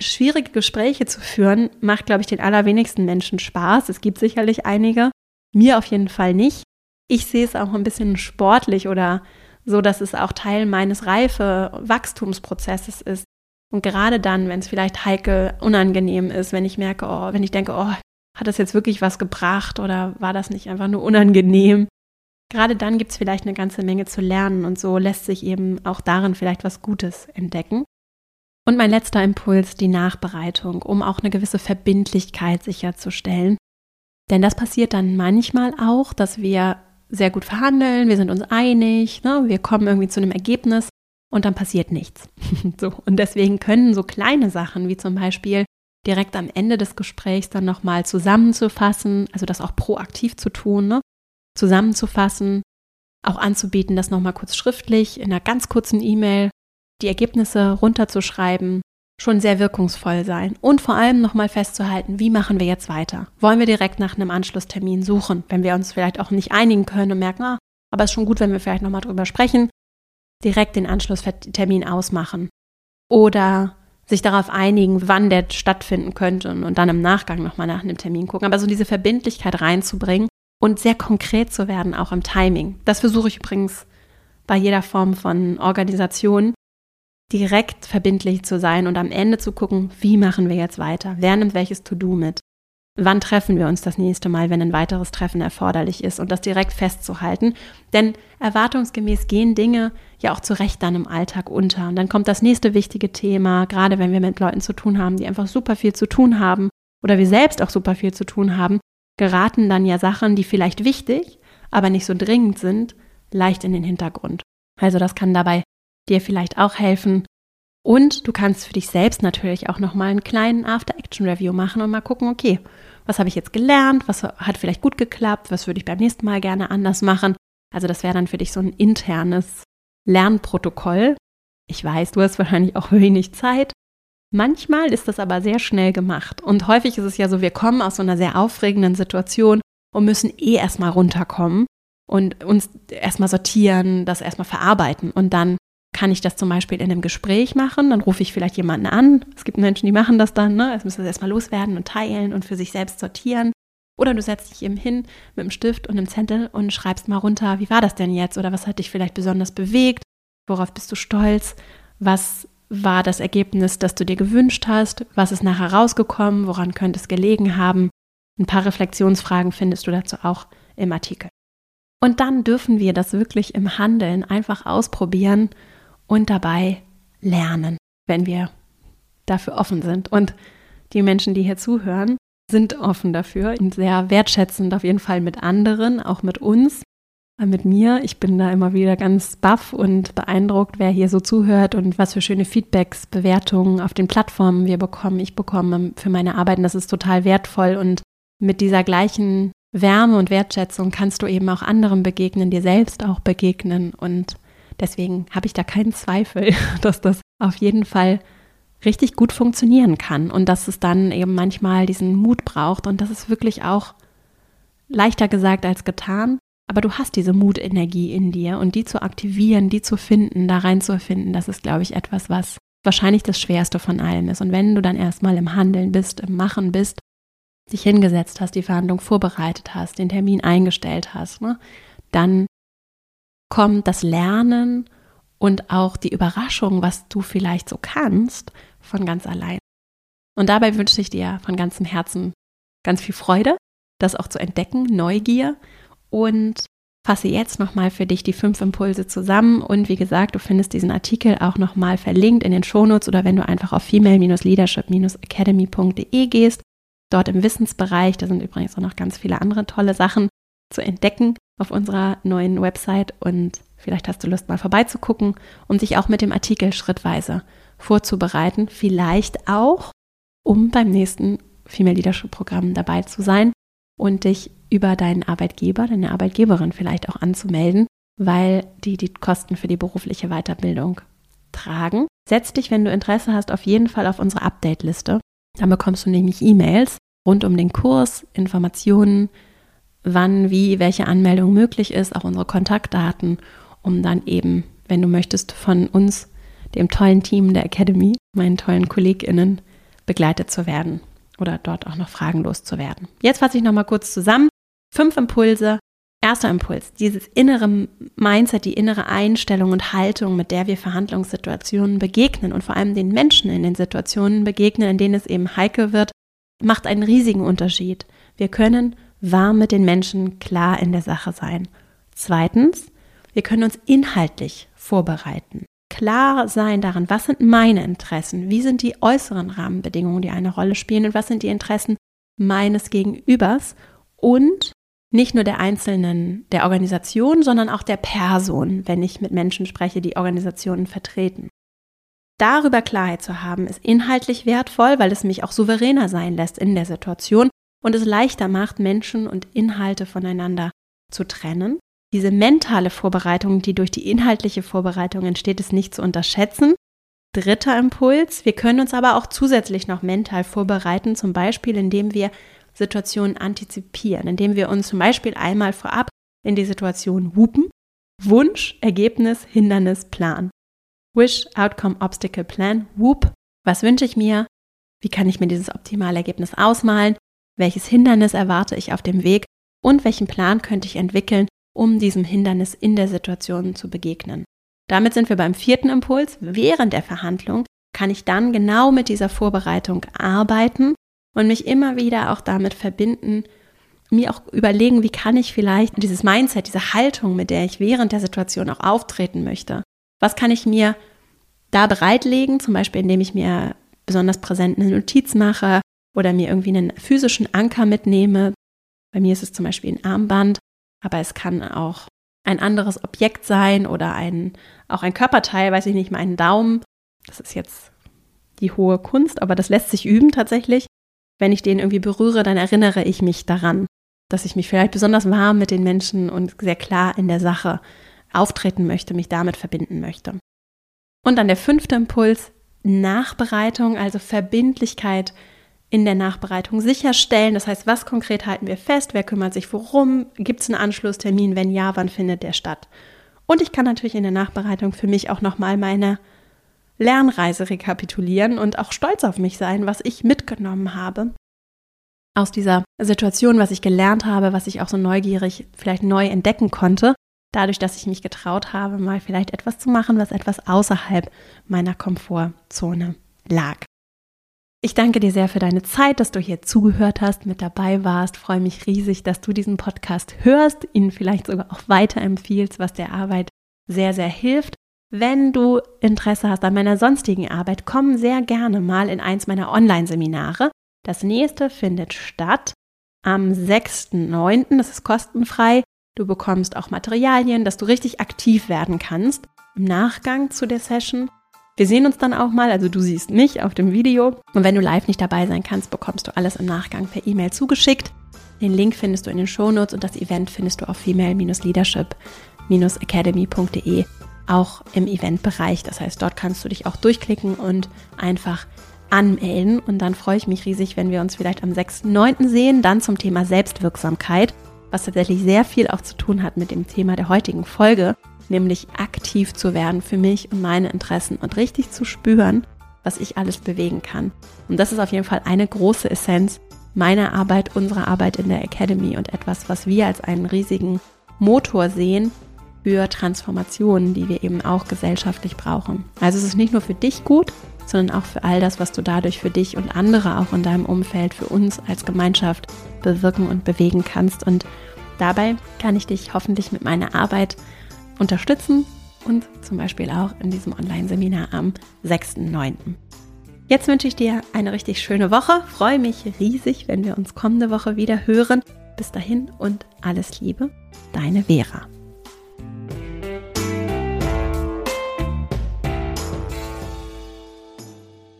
Schwierige Gespräche zu führen, macht, glaube ich, den allerwenigsten Menschen Spaß. Es gibt sicherlich einige. Mir auf jeden Fall nicht. Ich sehe es auch ein bisschen sportlich oder so, dass es auch Teil meines reife Wachstumsprozesses ist. Und gerade dann, wenn es vielleicht heikel, unangenehm ist, wenn ich merke, oh, wenn ich denke, oh, hat das jetzt wirklich was gebracht oder war das nicht einfach nur unangenehm? Gerade dann gibt es vielleicht eine ganze Menge zu lernen und so lässt sich eben auch darin vielleicht was Gutes entdecken. Und mein letzter Impuls, die Nachbereitung, um auch eine gewisse Verbindlichkeit sicherzustellen. Denn das passiert dann manchmal auch, dass wir sehr gut verhandeln, wir sind uns einig, ne, wir kommen irgendwie zu einem Ergebnis und dann passiert nichts. so, und deswegen können so kleine Sachen wie zum Beispiel direkt am Ende des Gesprächs dann nochmal zusammenzufassen, also das auch proaktiv zu tun, ne, zusammenzufassen, auch anzubieten, das nochmal kurz schriftlich in einer ganz kurzen E-Mail die Ergebnisse runterzuschreiben schon sehr wirkungsvoll sein. Und vor allem nochmal festzuhalten, wie machen wir jetzt weiter? Wollen wir direkt nach einem Anschlusstermin suchen, wenn wir uns vielleicht auch nicht einigen können und merken, ah, aber es ist schon gut, wenn wir vielleicht nochmal drüber sprechen, direkt den Anschlusstermin ausmachen. Oder sich darauf einigen, wann der stattfinden könnte und dann im Nachgang nochmal nach einem Termin gucken. Aber so diese Verbindlichkeit reinzubringen und sehr konkret zu werden, auch im Timing. Das versuche ich übrigens bei jeder Form von Organisation, direkt verbindlich zu sein und am Ende zu gucken, wie machen wir jetzt weiter? Wer nimmt welches To-Do mit? Wann treffen wir uns das nächste Mal, wenn ein weiteres Treffen erforderlich ist und das direkt festzuhalten? Denn erwartungsgemäß gehen Dinge ja auch zu Recht dann im Alltag unter. Und dann kommt das nächste wichtige Thema, gerade wenn wir mit Leuten zu tun haben, die einfach super viel zu tun haben oder wir selbst auch super viel zu tun haben, geraten dann ja Sachen, die vielleicht wichtig, aber nicht so dringend sind, leicht in den Hintergrund. Also das kann dabei dir vielleicht auch helfen. Und du kannst für dich selbst natürlich auch nochmal einen kleinen After-Action-Review machen und mal gucken, okay, was habe ich jetzt gelernt, was hat vielleicht gut geklappt, was würde ich beim nächsten Mal gerne anders machen. Also das wäre dann für dich so ein internes Lernprotokoll. Ich weiß, du hast wahrscheinlich auch wenig Zeit. Manchmal ist das aber sehr schnell gemacht. Und häufig ist es ja so, wir kommen aus so einer sehr aufregenden Situation und müssen eh erstmal runterkommen und uns erstmal sortieren, das erstmal verarbeiten und dann kann ich das zum Beispiel in einem Gespräch machen, dann rufe ich vielleicht jemanden an. Es gibt Menschen, die machen das dann, ne? Es müssen das erstmal loswerden und teilen und für sich selbst sortieren. Oder du setzt dich eben hin mit einem Stift und einem Zettel und schreibst mal runter, wie war das denn jetzt? Oder was hat dich vielleicht besonders bewegt? Worauf bist du stolz? Was war das Ergebnis, das du dir gewünscht hast? Was ist nachher rausgekommen? Woran könnte es gelegen haben? Ein paar Reflexionsfragen findest du dazu auch im Artikel. Und dann dürfen wir das wirklich im Handeln einfach ausprobieren und dabei lernen, wenn wir dafür offen sind. Und die Menschen, die hier zuhören, sind offen dafür und sehr wertschätzend auf jeden Fall mit anderen, auch mit uns, mit mir. Ich bin da immer wieder ganz baff und beeindruckt, wer hier so zuhört und was für schöne Feedbacks, Bewertungen auf den Plattformen wir bekommen. Ich bekomme für meine Arbeiten, das ist total wertvoll und mit dieser gleichen Wärme und Wertschätzung kannst du eben auch anderen begegnen, dir selbst auch begegnen und Deswegen habe ich da keinen Zweifel, dass das auf jeden Fall richtig gut funktionieren kann und dass es dann eben manchmal diesen Mut braucht und das ist wirklich auch leichter gesagt als getan. Aber du hast diese Mutenergie in dir und die zu aktivieren, die zu finden, da reinzufinden, das ist, glaube ich, etwas, was wahrscheinlich das Schwerste von allem ist. Und wenn du dann erstmal im Handeln bist, im Machen bist, dich hingesetzt hast, die Verhandlung vorbereitet hast, den Termin eingestellt hast, ne, dann kommt das Lernen und auch die Überraschung, was du vielleicht so kannst, von ganz allein. Und dabei wünsche ich dir von ganzem Herzen ganz viel Freude, das auch zu entdecken, Neugier und fasse jetzt nochmal für dich die fünf Impulse zusammen. Und wie gesagt, du findest diesen Artikel auch nochmal verlinkt in den Shownotes oder wenn du einfach auf female-leadership-academy.de gehst, dort im Wissensbereich, da sind übrigens auch noch ganz viele andere tolle Sachen zu entdecken auf unserer neuen Website. Und Vielleicht hast du Lust, mal vorbeizugucken und sich auch mit dem Artikel schrittweise vorzubereiten. Vielleicht auch, um beim nächsten Female Leadership Programm dabei zu sein und dich über deinen Arbeitgeber, deine Arbeitgeberin vielleicht auch anzumelden, weil die die Kosten für die berufliche Weiterbildung tragen. Setz dich, wenn du Interesse hast, auf jeden Fall auf unsere Update-Liste. Dann bekommst du nämlich E-Mails rund um den Kurs, Informationen, wann, wie, welche Anmeldung möglich ist, auch unsere Kontaktdaten, um dann eben, wenn du möchtest, von uns, dem tollen Team der Academy, meinen tollen KollegInnen, begleitet zu werden oder dort auch noch fragenlos zu werden. Jetzt fasse ich nochmal kurz zusammen. Fünf Impulse. Erster Impuls, dieses innere Mindset, die innere Einstellung und Haltung, mit der wir Verhandlungssituationen begegnen und vor allem den Menschen in den Situationen begegnen, in denen es eben heikel wird, macht einen riesigen Unterschied. Wir können warm mit den Menschen klar in der Sache sein. Zweitens, wir können uns inhaltlich vorbereiten. Klar sein daran, was sind meine Interessen, wie sind die äußeren Rahmenbedingungen, die eine Rolle spielen und was sind die Interessen meines Gegenübers und nicht nur der einzelnen, der Organisation, sondern auch der Person, wenn ich mit Menschen spreche, die Organisationen vertreten. Darüber Klarheit zu haben, ist inhaltlich wertvoll, weil es mich auch souveräner sein lässt in der Situation und es leichter macht, Menschen und Inhalte voneinander zu trennen. Diese mentale Vorbereitung, die durch die inhaltliche Vorbereitung entsteht, ist nicht zu unterschätzen. Dritter Impuls, wir können uns aber auch zusätzlich noch mental vorbereiten, zum Beispiel indem wir Situationen antizipieren, indem wir uns zum Beispiel einmal vorab in die Situation hupen. Wunsch, Ergebnis, Hindernis, Plan. Wish, Outcome, Obstacle, Plan. Whoop. Was wünsche ich mir? Wie kann ich mir dieses optimale Ergebnis ausmalen? Welches Hindernis erwarte ich auf dem Weg? Und welchen Plan könnte ich entwickeln, um diesem Hindernis in der Situation zu begegnen? Damit sind wir beim vierten Impuls. Während der Verhandlung kann ich dann genau mit dieser Vorbereitung arbeiten und mich immer wieder auch damit verbinden, mir auch überlegen, wie kann ich vielleicht dieses Mindset, diese Haltung, mit der ich während der Situation auch auftreten möchte, was kann ich mir da bereitlegen, zum Beispiel indem ich mir besonders präsent eine Notiz mache oder mir irgendwie einen physischen Anker mitnehme. Bei mir ist es zum Beispiel ein Armband, aber es kann auch ein anderes Objekt sein oder ein, auch ein Körperteil, weiß ich nicht, meinen Daumen. Das ist jetzt die hohe Kunst, aber das lässt sich üben tatsächlich. Wenn ich den irgendwie berühre, dann erinnere ich mich daran, dass ich mich vielleicht besonders warm mit den Menschen und sehr klar in der Sache auftreten möchte, mich damit verbinden möchte. Und dann der fünfte Impuls, Nachbereitung, also Verbindlichkeit in der Nachbereitung sicherstellen. Das heißt, was konkret halten wir fest? Wer kümmert sich worum? Gibt es einen Anschlusstermin? Wenn ja, wann findet der statt? Und ich kann natürlich in der Nachbereitung für mich auch nochmal meine Lernreise rekapitulieren und auch stolz auf mich sein, was ich mitgenommen habe aus dieser Situation, was ich gelernt habe, was ich auch so neugierig vielleicht neu entdecken konnte, dadurch, dass ich mich getraut habe, mal vielleicht etwas zu machen, was etwas außerhalb meiner Komfortzone lag. Ich danke dir sehr für deine Zeit, dass du hier zugehört hast, mit dabei warst. Freue mich riesig, dass du diesen Podcast hörst, ihn vielleicht sogar auch weiterempfiehlst, was der Arbeit sehr, sehr hilft. Wenn du Interesse hast an meiner sonstigen Arbeit, komm sehr gerne mal in eins meiner Online-Seminare. Das nächste findet statt am 6.9. Das ist kostenfrei. Du bekommst auch Materialien, dass du richtig aktiv werden kannst im Nachgang zu der Session. Wir sehen uns dann auch mal, also du siehst mich auf dem Video. Und wenn du live nicht dabei sein kannst, bekommst du alles im Nachgang per E-Mail zugeschickt. Den Link findest du in den Shownotes und das Event findest du auf female-leadership-academy.de auch im Eventbereich. Das heißt, dort kannst du dich auch durchklicken und einfach anmelden. Und dann freue ich mich riesig, wenn wir uns vielleicht am 6.9. sehen, dann zum Thema Selbstwirksamkeit, was tatsächlich sehr viel auch zu tun hat mit dem Thema der heutigen Folge, nämlich aktiv zu werden für mich und meine Interessen und richtig zu spüren, was ich alles bewegen kann. Und das ist auf jeden Fall eine große Essenz meiner Arbeit, unserer Arbeit in der Academy und etwas, was wir als einen riesigen Motor sehen, für Transformationen, die wir eben auch gesellschaftlich brauchen. Also es ist nicht nur für dich gut, sondern auch für all das, was du dadurch für dich und andere auch in deinem Umfeld, für uns als Gemeinschaft bewirken und bewegen kannst. Und dabei kann ich dich hoffentlich mit meiner Arbeit unterstützen und zum Beispiel auch in diesem Online-Seminar am 6.9. Jetzt wünsche ich dir eine richtig schöne Woche. Freue mich riesig, wenn wir uns kommende Woche wieder hören. Bis dahin und alles Liebe, deine Vera.